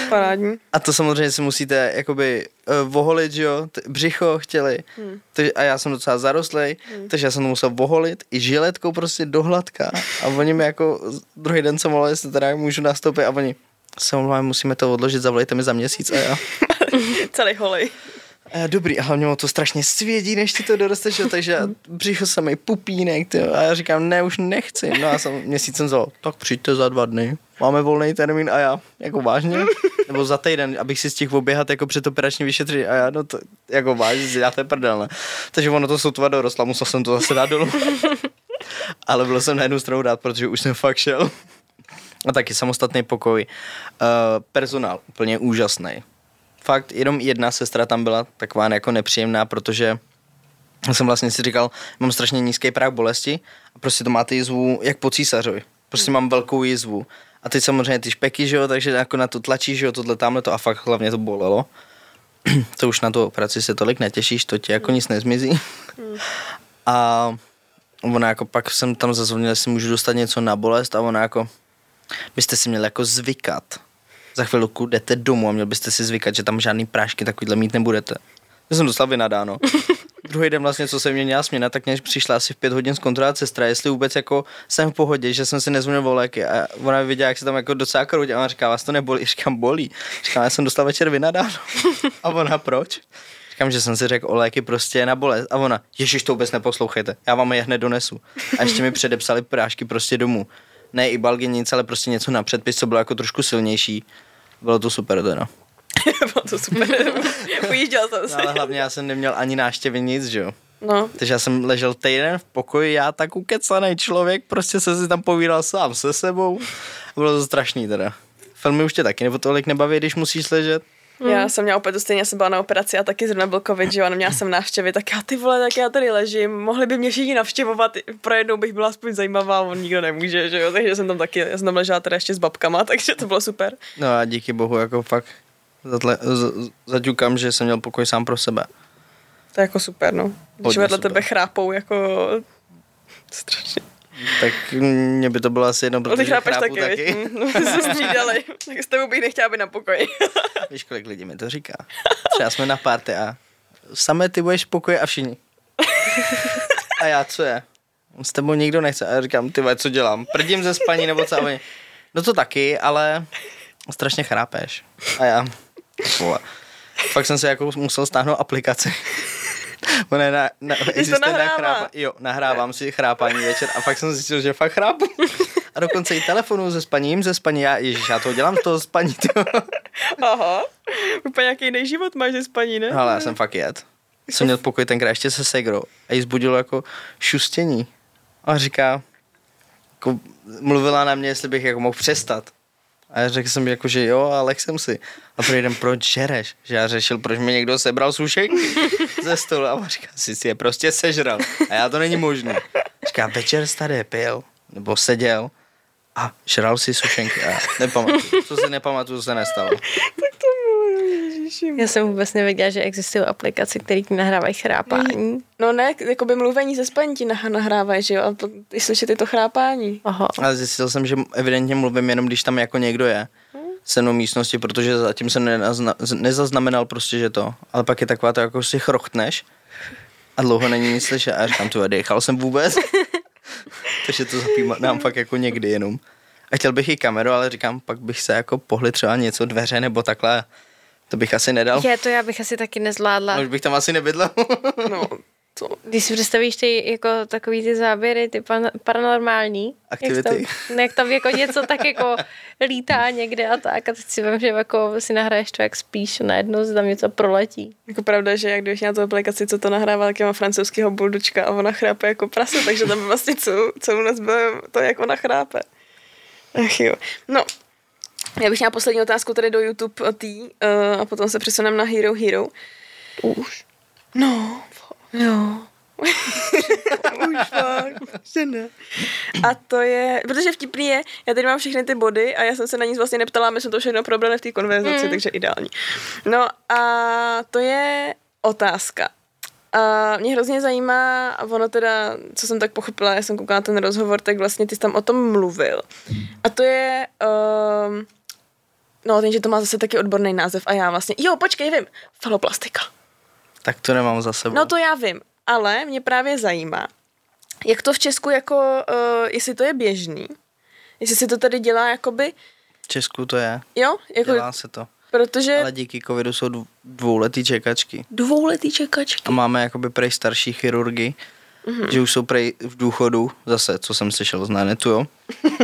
Parádní. A to samozřejmě si musíte jakoby uh, voholit, že jo, T- břicho chtěli, Hmm. takže, a já jsem docela zarostlej, Hmm. takže já jsem to musel voholit i žiletkou prostě do hladka a oni mi jako druhý den jsem volal, jestli teda můžu nastoupit a oni se omlouvám, musíme to odložit, zavolejte mi za měsíc a já. Celý holej. Já dobrý, a hlavně to strašně svědí, než ti to doroste, že takže já, břicho samý pupínek, tyjo, a já říkám, ne, už nechci. No a jsem měsíc jsem zval, tak přijďte za dva dny, máme volný termín a já, jako vážně? Nebo za týden, abych si stihl oběhat jako předoperační vyšetření a já, no to, jako vážně, si dáte prdel, ne? Takže ono to sotva dorostla, musel jsem to zase dát dolů. Ale byl jsem na jednu stranu rád, protože už jsem fakt šel. A taky samostatný pokoj. Uh, personál, úplně úžasný. Fakt, jenom jedna sestra tam byla taková jako nepříjemná, protože jsem vlastně si říkal, mám strašně nízký práh bolesti a prostě to máte jizvu jak po císařovi. Prostě mám velkou jizvu. A teď samozřejmě ty špeky, že jo, takže jako na to tlačíš, že jo, tohle tamhle to a fakt hlavně to bolelo. to už na tu operaci se tolik netěšíš, to ti jako nic nezmizí. a ona jako pak jsem tam zazvonil, jestli můžu dostat něco na bolest a ona jako, byste si měli jako zvykat. Za chvilku jdete domů a měl byste si zvykat, že tam žádný prášky takovýhle mít nebudete. Já jsem dostal vynadáno. Druhý den vlastně, co se mě měla směna, tak mě přišla asi v pět hodin zkontrolovat sestra, jestli vůbec jako jsem v pohodě, že jsem si nezvonil voléky a ona viděla, jak se tam jako docela krouť a ona říká, vás to nebolí, říkám, bolí. Říkám, já jsem dostal večer vynadáno. A ona, proč? Říkám, že jsem si řekl o léky prostě na bolest. A ona, ježiš, to vůbec neposlouchejte, já vám je hned donesu. A ještě mi předepsali prášky prostě domů. Ne i balgy, nic, ale prostě něco na předpis, co bylo jako trošku silnější. Bylo to super teda. Bylo to super. Ujížděl jsem No, se. ale hlavně já jsem neměl ani návštěvy nic, že jo. No, Takže já jsem ležel týden v pokoji, já tak ukecaný člověk, prostě se si tam povídal sám se sebou. Bylo to strašný teda. Filmy už tě taky nebo tolik nebaví, když musíš ležet. Já jsem měla opět to stejně, já jsem byla na operaci a taky zrovna byl covid, že jo, a neměla jsem návštěvy, tak já ty vole, tak já tady ležím, mohli by mě všichni navštěvovat, pro jednou bych byla aspoň zajímavá, on nikdo nemůže, že jo, takže jsem tam taky, já jsem tam ležela teda ještě s babkama, takže to bylo super. No a díky bohu, jako fakt zatle, z, zaťukám, že jsem měl pokoj sám pro sebe. To je jako super, no. Když Hodně vedle super. tebe chrápou, jako strašně. Tak mě by to bylo asi jedno, No protože chrápu taky, taky. No, se střídali. tak s tebou bych nechtěla být na pokoji. Víš, kolik lidí mi to říká. Třeba jsme na party a samé ty budeš v pokoji a všichni. A já, co je? S tebou nikdo nechce. A já říkám, ty co dělám? Prdím ze spaní nebo co? A oni, No to taky, ale strašně chrápeš. A já, vole. Pak jsem se jako musel stáhnout aplikaci. Ona je na, na, existuje na chrápa, jo, nahrávám si chrápání večer a pak jsem zjistil, že fakt chrápu. A dokonce i telefonu ze spaní, jim ze spaní, já, ježiš, já to dělám toho spaní, ty. Aha. Úplně nějaký jiný život máš ze spaní, ne? Ale já jsem fakt jet. Jsem měl pokoj tenkrát ještě se segrou a jí zbudilo jako šustění. A říká, jako, mluvila na mě, jestli bych jako mohl přestat. A já řekl jsem jako, že jo, ale jsem si. A pro jeden, proč žereš? Že já řešil, proč mi někdo sebral sušenky ze stolu. A on říká, si si je prostě sežral. A já to není možné. Říká, večer jsi tady pil, nebo seděl a žral si sušenky. A nepamatuju. Co si nepamatuju, se nestalo. To bylo, ježiši. Já jsem vůbec nevěděla, že existují aplikace, které ti nahrávají chrápání. No ne, jako by mluvení ze spaní ti nah- nahrávají, že jo, a to, i slyšet je to chrápání. Aha. Ale zjistil jsem, že evidentně mluvím jenom, když tam jako někdo je se mnou místnosti, protože zatím jsem nenazna, nezaznamenal prostě, že to. Ale pak je taková to, jako si chrochtneš a dlouho není nic slyšet. A já říkám, ty dechal jsem vůbec. Takže to zapínám fakt jako někdy jenom. A chtěl bych i kameru, ale říkám, pak bych se jako pohli třeba něco, dveře nebo takhle. To bych asi nedal. Je, to já bych asi taky nezvládla. No, už bych tam asi nebydlel. No, to, Když si představíš ty jako takový ty záběry, ty pan, paranormální, Aktivity. Jak tam, jak tam jako něco tak jako lítá někde a tak a teď si vím, že jako si nahraješ to, jak spíš a najednou se tam něco proletí. jako pravda, že jak když měla tu aplikaci, co to nahrává, tak mám francouzského buldučka a ona chrápe jako prase, takže tam vlastně co, co u nás bylo to, jak ona chrápe. Ach jo. No, já bych měla poslední otázku tady do YouTube tý, uh, a potom se přesuneme na Hero Hero. Už. No, Jo. už fakt. že ne. A to je, protože vtipný je, já tady mám všechny ty body a já jsem se na nic vlastně neptala, my jsme to všechno probrali v té konverzaci, mm. takže ideální. No a to je otázka. A mě hrozně zajímá, a ono teda, co jsem tak pochopila, já jsem koukala ten rozhovor, tak vlastně ty jsi tam o tom mluvil. A to je, um, no ten, že to má zase taky odborný název a já vlastně, jo, počkej, vím, faloplastika. Tak to nemám za sebou. No to já vím, ale mě právě zajímá, jak to v Česku jako, uh, jestli to je běžný, jestli si to tady dělá jakoby, V Česku to je, jo, jako, dělá se to. protože Ale díky covidu jsou dv- dvouletý čekačky. dvouletý čekačky. A máme jakoby prej starší chirurgy, mm-hmm. že už jsou prej v důchodu, zase, co jsem slyšel z netu, jo.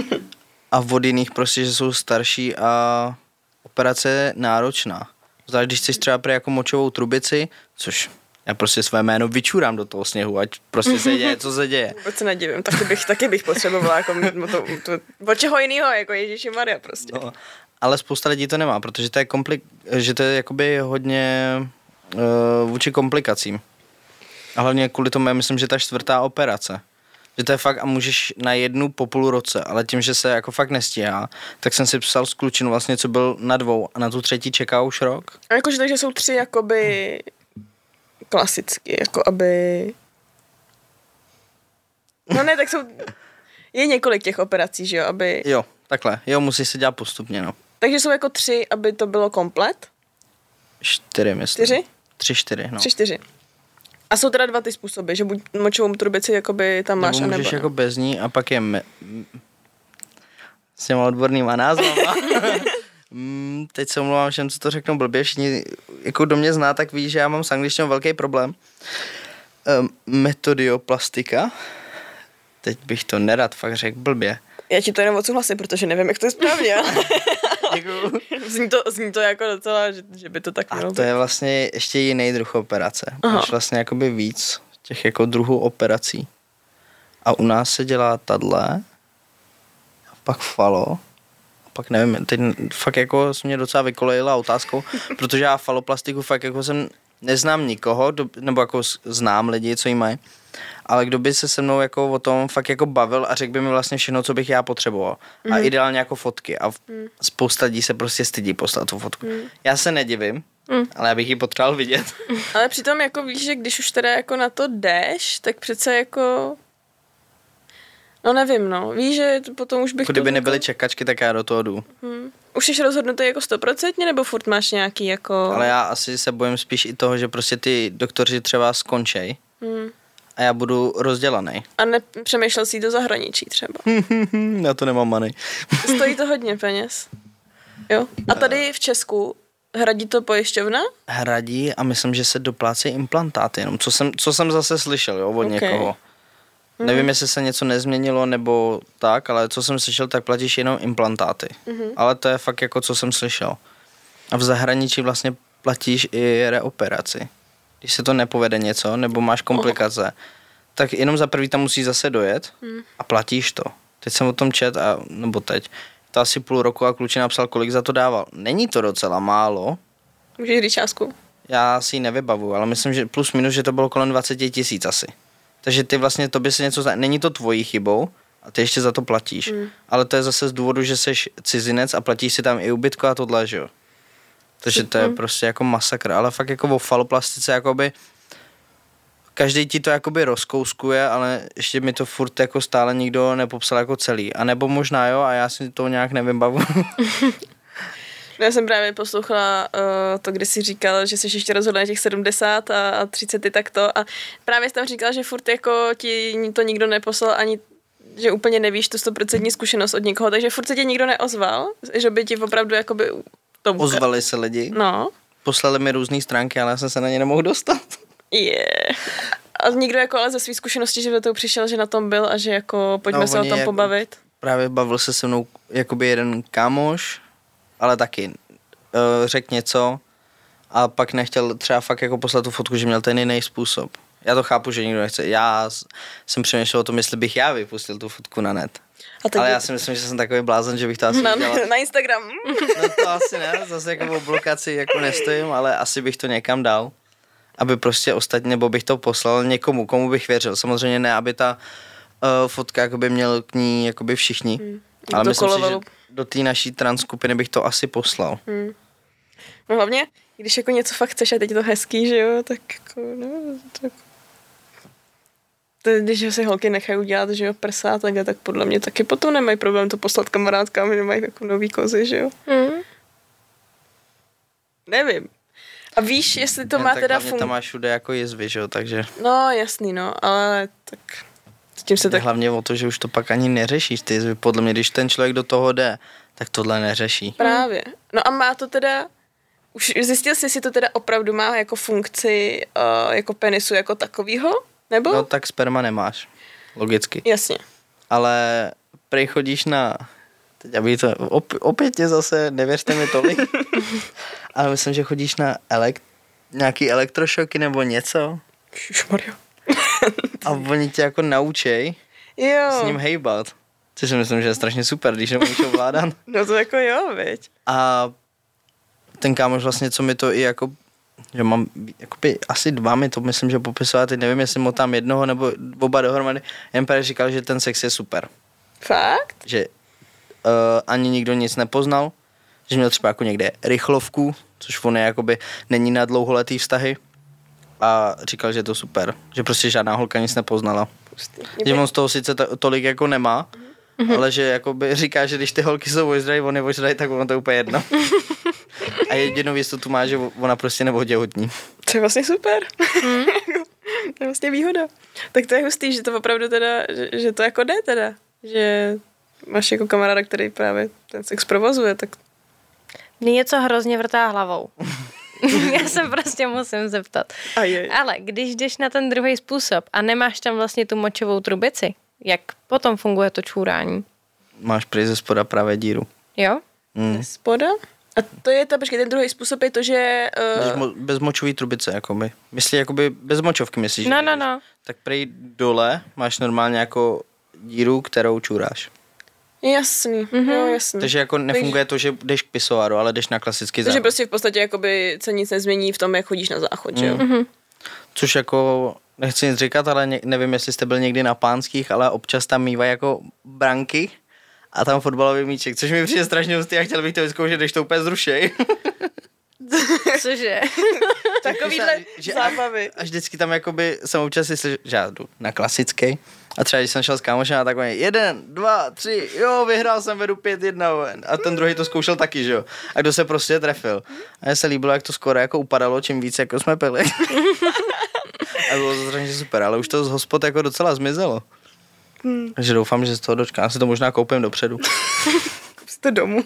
a od jiných prostě, že jsou starší a operace je náročná. Zvlášť, když chceš třeba prej jako močovou trubici, což já prostě své jméno vyčurám do toho sněhu, ať prostě se děje, co se děje. Vůbec se nedivím, taky bych, taky bych potřebovala jako to, to, od čeho jiného, jako Ježíši Maria prostě. No, ale spousta lidí to nemá, protože to je, komplik, že to je jakoby hodně uh, vůči komplikacím. A hlavně kvůli tomu, já myslím, že ta čtvrtá operace. Že to je fakt a můžeš na jednu po půl roce, ale tím, že se jako fakt nestíhá, tak jsem si psal s klučinu vlastně, co byl na dvou a na tu třetí čeká už rok. A jakože takže jsou tři jakoby klasicky, jako aby... No ne, tak jsou... Je několik těch operací, že jo, aby... Jo, takhle. Jo, musí se dělat postupně, no. Takže jsou jako tři, aby to bylo komplet? Čtyři, myslím. Čtyři? Tři, čtyři, no. Tři, čtyři. A jsou teda dva ty způsoby, že buď močovou trubici jakoby tam máš, nebo anebo... můžeš ne. jako bez ní a pak je me... s těma odbornýma názvama. Mm, teď se omlouvám všem, co to řeknou blbě, všichni, jako do mě zná, tak ví, že já mám s angličtinou velký problém. Um, metodioplastika. Teď bych to nerad fakt řekl blbě. Já ti to jenom odsouhlasím, protože nevím, jak to je správně. Děkuju. zní, to, zní to jako docela, že, že by to tak mělo A to je vlastně ještě jiný druh operace. Aha. Máš vlastně jakoby víc těch jako druhů operací. A u nás se dělá tadle, a pak falo, a pak nevím, teď fakt jako jsi mě docela vykolejila otázkou, protože já faloplastiku fakt jako jsem, neznám nikoho, kdo, nebo jako znám lidi, co jí mají, ale kdo by se se mnou jako o tom fakt jako bavil a řekl by mi vlastně všechno, co bych já potřeboval. A ideálně jako fotky. A v- spousta lidí se prostě stydí poslat tu fotku. Já se nedivím, ale já bych ji potřeboval vidět. Ale přitom jako víš, že když už teda jako na to jdeš, tak přece jako... No nevím, no. Víš, že to potom už bych Jako to... kdyby nebyly čekačky, tak já do toho jdu. Hmm. Už jsi rozhodnutý jako stoprocentně, nebo furt máš nějaký jako... Ale já asi se bojím spíš i toho, že prostě ty doktoři třeba skončej Hmm. a já budu rozdělaný. A nepřemýšlel jsi do zahraničí třeba. já to nemám money. Stojí to hodně peněz. Jo. A tady v Česku hradí to pojišťovna? Hradí a myslím, že se doplácí implantáty jenom, co jsem, co jsem zase slyšel jo, od Ok. někoho. Nevím, jestli se něco nezměnilo nebo tak, ale co jsem slyšel, tak platíš jenom implantáty. Ale to je fakt jako, co jsem slyšel. A v zahraničí vlastně platíš i reoperaci. Když se to nepovede něco, nebo máš komplikace, tak jenom za prvý tam musí zase dojet a platíš to. Teď jsem o tom čet, a, nebo teď, to asi půl roku a kluči napsal, kolik za to dával. Není to docela málo, Můžeš říct částku? já si ji nevybavu, ale myslím, že plus minus, že to bylo kolem 20 tisíc asi. Takže ty vlastně, to by se něco, za... není to tvojí chybou, a ty ještě za to platíš. Mm. Ale to je zase z důvodu, že jsi cizinec a platíš si tam i ubytko a tohle, že jo. Takže to je prostě jako masakr, ale fakt jako o faloplastice jakoby každý ti to jakoby rozkouskuje, ale ještě mi to furt jako stále nikdo nepopsal jako celý. A nebo možná jo, a já si to nějak nevybavu. No, Já jsem právě poslouchala uh, to, kdy jsi říkal, že jsi ještě rozhodl na těch 70 a, a 30 i takto a právě jsi tam říkal, že furt jako ti to nikdo neposlal ani že úplně nevíš tu 100% zkušenost od někoho, takže furt se ti nikdo neozval, že by ti opravdu jakoby to Ozvali se lidi, No, poslali mi různé stránky, ale já jsem se na ně nemohl dostat. je. A nikdo jako ale ze své zkušenosti, že do toho přišel, že na tom byl a že jako pojďme No, se o tom jako- pobavit. Právě bavil se se mnou jakoby jeden kámoš, ale taky uh, řekl něco a pak nechtěl třeba fakt jako poslat tu fotku, že měl ten jiný způsob. Já to chápu, že nikdo nechce. Já jsem přemýšlel o tom, jestli bych já vypustil tu fotku na net. A teď Ale já si myslím, že jsem takový blázen, že bych to asi na, udělal. na Instagram. No to asi ne, zase jako o blokaci jako nestojím, ale asi bych to někam dal. Aby prostě ostatně, nebo bych to poslal někomu, komu bych věřil. Samozřejmě ne, aby ta fotka jako by měl k ní jakoby všichni. Hmm. Ale myslím si, že do té naší trans skupiny bych to asi poslal. Hmm. No hlavně, když jako něco fakt chceš a teď je to hezký, že jo, tak jako, no, tak... To, když si holky nechají udělat, že jo, prsa, tak, tak podle mě taky potom nemají problém to poslat kamarádkám, že mají jako nový kozy, že jo. Hmm. Nevím. A víš, jestli to Ne, má tak teda hlavně tam máš všude jako jizvy, že jo, takže No, jasný, no, ale tak... S tím se tak... hlavně o to, že už to pak ani neřešíš ty. Podle mě, když ten člověk do toho jde, tak tohle neřeší. Právě. No a má to teda... Už zjistil jsi, jestli to teda opravdu má jako funkci uh, jako penisu jako takovýho? Nebo? No tak sperma nemáš, logicky. Jasně. Ale prej chodíš na, teď aby to, op, opět tě zase, nevěřte mi tolik, ale myslím, že chodíš na elekt, nějaký elektrošoky nebo něco Ježišmarja. a oni tě jako naučej Jo. s ním hejbat. Což si myslím, že je strašně super, když nemůžeš ovládat. No to jako jo, viď. A ten kámoš vlastně, co mi to i jako, že mám jakoby asi dva mi to myslím, že popisoval, teď nevím, jestli mu tam jednoho nebo oba dohromady, jen právě říkal, že ten sex je super. Fakt? Že uh, ani nikdo nic nepoznal, že měl třeba jako někde rychlovku, což on je jakoby, není na dlouholetý vztahy a říkal, že je to super, že prostě žádná holka nic nepoznala. Pustý. Že on z toho sice to, tolik jako nemá, Mhm. mm-hmm. ale že jakoby říká, že když ty holky jsou ožrají, on je ožrají, tak ono to je úplně jedno. a jedinou jistotu má, že ona prostě neoděhotní. To je vlastně super. Hmm. to je vlastně výhoda. Tak to je hustý, že to opravdu teda, že, že to jako jde teda. Že máš jako kamaráda, který právě ten sex provozuje, tak Mně něco hrozně vrtá hlavou. Já se prostě musím zeptat. a je. Ale když jdeš na ten druhý způsob a nemáš tam vlastně tu močovou trubici, jak potom funguje to čůrání? Máš prý ze spoda právě díru. Jo? Mm. Spoda? A to je ta, počkej, ten druhý způsob je to, že... Bez, Uh, mo- bez močový trubice, jakoby. Myslí, jakoby bez močovky, myslíš? No, no, no. Tak prej dole máš normálně jako díru, kterou čůráš. Jasný, Mhm. mm-hmm. jo, jasný. Takže jako nefunguje to, že jdeš k pisoáru, ale jdeš na klasický Takže záchod. prostě v podstatě jakoby se nic nezmění v tom, jak chodíš na záchod, že jo? Mm. Což jako, nechci nic říkat, ale nevím, jestli jste byl někdy na pánských, ale občas tam mývají jako branky a tam fotbalový míček, což mi přijde strašně hustý a chtěl bych to vyzkoušet, když to úplně zrušej. Cože? Takovýhle že- zábavy. A vždycky tam jakoby jsem občas si slyšel, že já jdu na klasický. A třeba když jsem šel s kámošem a takový jeden, dva, tři, jo, vyhrál jsem, vedu pět, jedna. A ten druhý to zkoušel taky, že jo. A kdo se prostě trefil. A mně se líbilo, jak to skoro jako upadalo, čím víc jako jsme pili. a bylo to strašně super, ale už to z hospod jako docela zmizelo. Hmm. Takže doufám, že z toho dočkám. Si to možná koupím dopředu. Jste domů.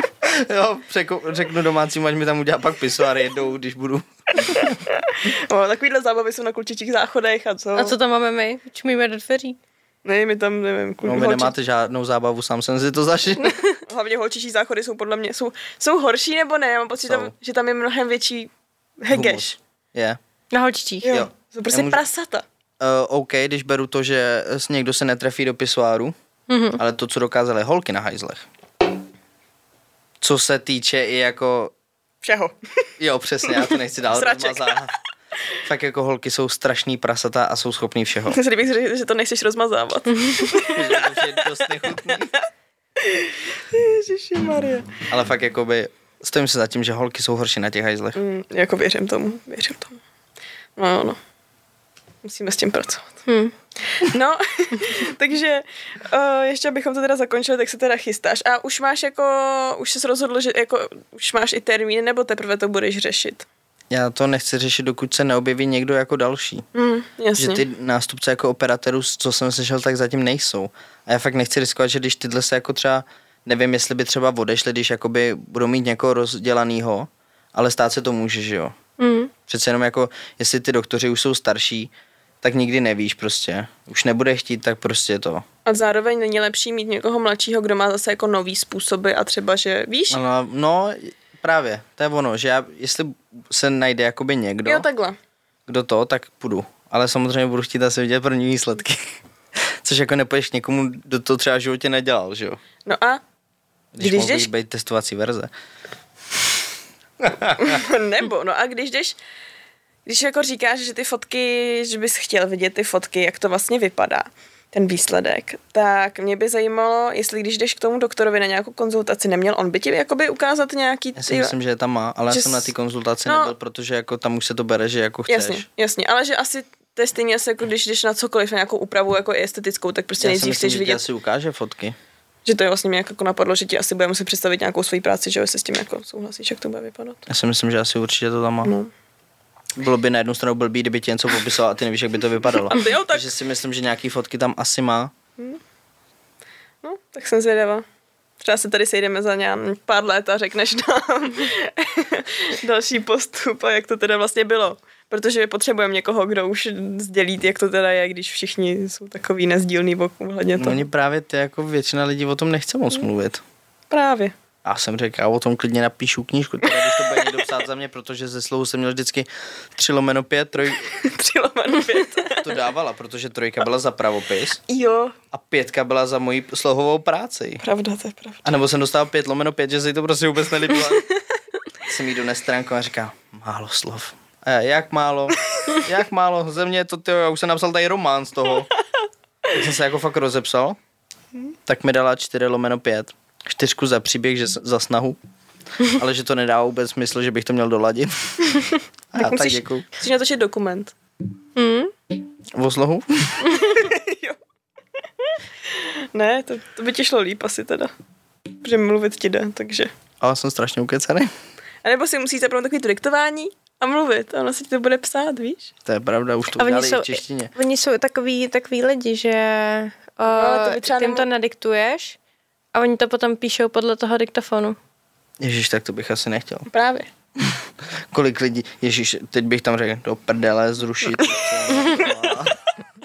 jo, překo- řeknu domácímu, ať mi tam udělá pak pisoár jednou, když budu. No, takovýhle zábavy jsou na klučičích záchodech a co? A co tam máme my? Čumíme do dveří. Ne, my tam, nevím, kul- No, vy holči- nemáte žádnou zábavu, sám jsem si to zažil. Hlavně holčičí záchody jsou podle mě, jsou, jsou horší nebo ne? Já mám pocit, tam, že tam je mnohem větší hegeš. Je. Na holčičích. Jo. Jo. Jsou prostě Nemůžu- prasata. Uh, OK, když beru to, že s- někdo se netrefí do pisoáru, mm-hmm. ale to, co dokázaly holky na hajzlech. Co se týče i jako, Všeho. jo přesně, já to nechci dál Sraček. rozmazávat. Fakt jako holky jsou strašný prasata a jsou schopní všeho. Myslím, bych řekl, že to nechceš rozmazávat. Že to už je dost nechutný. Ježiši Maria. Ale fakt jakoby, stojím se za tím, že holky jsou horší na těch hajzlech. Mm, jako věřím tomu, věřím tomu. No, no. Musíme s tím pracovat. Hm. No, takže uh, ještě abychom to teda zakončili, tak se teda chystáš. A už máš jako, už jsi rozhodl, že jako, už máš i termín, nebo teprve to budeš řešit? Já to nechci řešit, dokud se neobjeví někdo jako další. Mm, jasně. Že ty nástupce jako operatérů, co jsem slyšel, tak zatím nejsou. A já fakt nechci riskovat, že když tyhle se jako třeba, nevím, jestli by třeba odešli, když jakoby budou mít někoho rozdělanýho, ale stát se to může, že jo. Mm. Přece jenom jako, jestli ty doktoři už jsou starší, tak nikdy nevíš prostě. Už nebude chtít, tak prostě to. A zároveň není lepší mít někoho mladšího, kdo má zase jako nový způsoby a třeba, že víš? No, no právě, to je ono, že já, jestli se najde jakoby někdo, Jo, takhle. kdo to, tak půjdu. Ale samozřejmě budu chtít asi vidět první výsledky. Což jako nepůjdeš někomu, kdo to třeba v životě nedělal, že jo. No a Když, Když když jdeš- být testovací verze. nebo, no a když jdeš, když jako říkáš, že ty fotky, že bys chtěl vidět ty fotky, jak to vlastně vypadá, ten výsledek, tak mě by zajímalo, jestli když jdeš k tomu doktorovi na nějakou konzultaci, neměl on by ti jakoby ukázat nějaký... Já si myslím, že je tam má, ale Že já jsem na ty konzultaci no. nebyl, protože jako tam už se to bere, že jako chceš. Jasně, jasně, ale že asi to je stejně asi jako když jdeš na cokoliv, na nějakou úpravu jako i estetickou, tak prostě Já si nejdřív myslím, chceš vidět, asi ukáže fotky. že to je vlastně mě jako napadlo, že ti asi bude muset představit nějakou svoji práci, že jo, se s tím jako souhlasíš, jak to bude vypadat. Já si myslím, že asi určitě to tam má. No. Bylo by na jednu stranu blbý, kdyby ti něco popisoval a ty nevíš, jak by to vypadalo. A ty jo, tak, Takže si myslím, že nějaký fotky tam asi má. no, tak jsem zvědavá. Třeba se tady sejdeme za nějak pár let a řekneš nám další postup a jak to teda vlastně bylo. Protože potřebujeme někoho, kdo už sdělí, jak to teda je, když všichni jsou takový nezdílný ohledně No, toho. oni právě ty, jako většina lidí o tom nechce moc mluvit. Právě. Já jsem řekl, já o tom klidně napíšu knížku, teda, když to bude psát za mě, protože ze slohu jsem měl vždycky 3 lomeno 5, troj, Tři lomeno pět. to dávala, protože trojka byla za pravopis jo, a pětka byla za moji slohovou práci. pravda, to je pravda. A nebo jsem dostal 5 lomeno 5, že se jí to prostě vůbec nelíbilo. jsem jí dones stránku a říká, málo slov. A já, jak málo? Jak málo? Ze mě to, tyjo, já už jsem napsal tady román z toho. Tak jsem se jako fakt rozepsal. Tak mi dala 4 lomeno 5. Čtyřku za příběh, že za snahu. Ale že to nedá vůbec smysl, že bych to měl doladit. A tak musíš, děkuju. musíš natočit dokument. Hmm? O slohu? jo. ne, to, to by ti šlo líp asi teda. Protože mluvit ti jde, takže. Ale jsem strašně ukecaný. A nebo si musíš zapnout takový to diktování a mluvit. A ono se ti to bude psát, víš? To je pravda, už to A udělali i jsou, v češtině. oni jsou takový, takový lidi, že uh, ale to třeba ty jim nemo- to nadiktuješ a oni to potom píšou podle toho diktafonu. Ježíš, tak to bych asi nechtěl. Právě. Kolik lidí, ježíš, teď bych tam řekl, do prdele zrušit.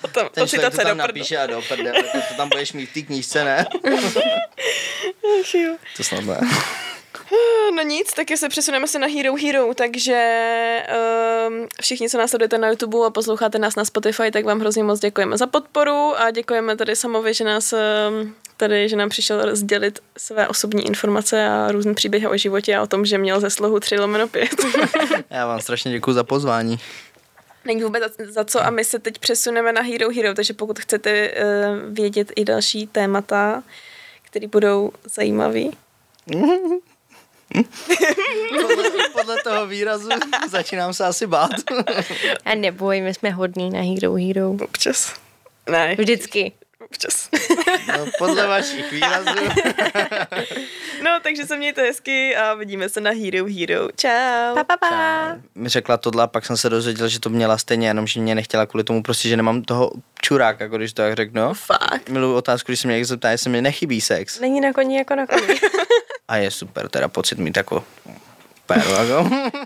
Potom, Ten to člověk to tam do napíše a do prdele, to tam budeš mít v té knížce, ne? To snad ne. No nic, taky se přesuneme se na Hero Hero, takže um, všichni, co nás sledujete na YouTube a posloucháte nás na Spotify, tak vám hrozně moc děkujeme za podporu a děkujeme tady Samovi, že nás um, tady, že nám přišel sdělit své osobní informace a různé příběhy o životě a o tom, že měl ze slohu 3 lomeno 5. Já vám strašně děkuji za pozvání. Není vůbec za, za co a my se teď přesuneme na Hero Hero, takže pokud chcete uh, vědět i další témata, které budou zajímavý, Podle, podle toho výrazu začínám se asi bát. A neboj, my jsme hodní na Hero Hero. občas. Ne, Vždycky. občas. No, podle vašich výrazů. No, takže se mějte hezky a vidíme se na Hero Hero. Čau. Pa, pa, pa. Mi řekla tohle a pak jsem se dozvěděl, že to měla stejně, jenom že mě nechtěla kvůli tomu prostě, že nemám toho čuráka, jako když to tak řeknu. Fakt. Miluji otázku, když se mě někdo zeptá, jestli mi nechybí sex. Není na koni jako na koni. A je super, teda pocit mít jako péru, jako.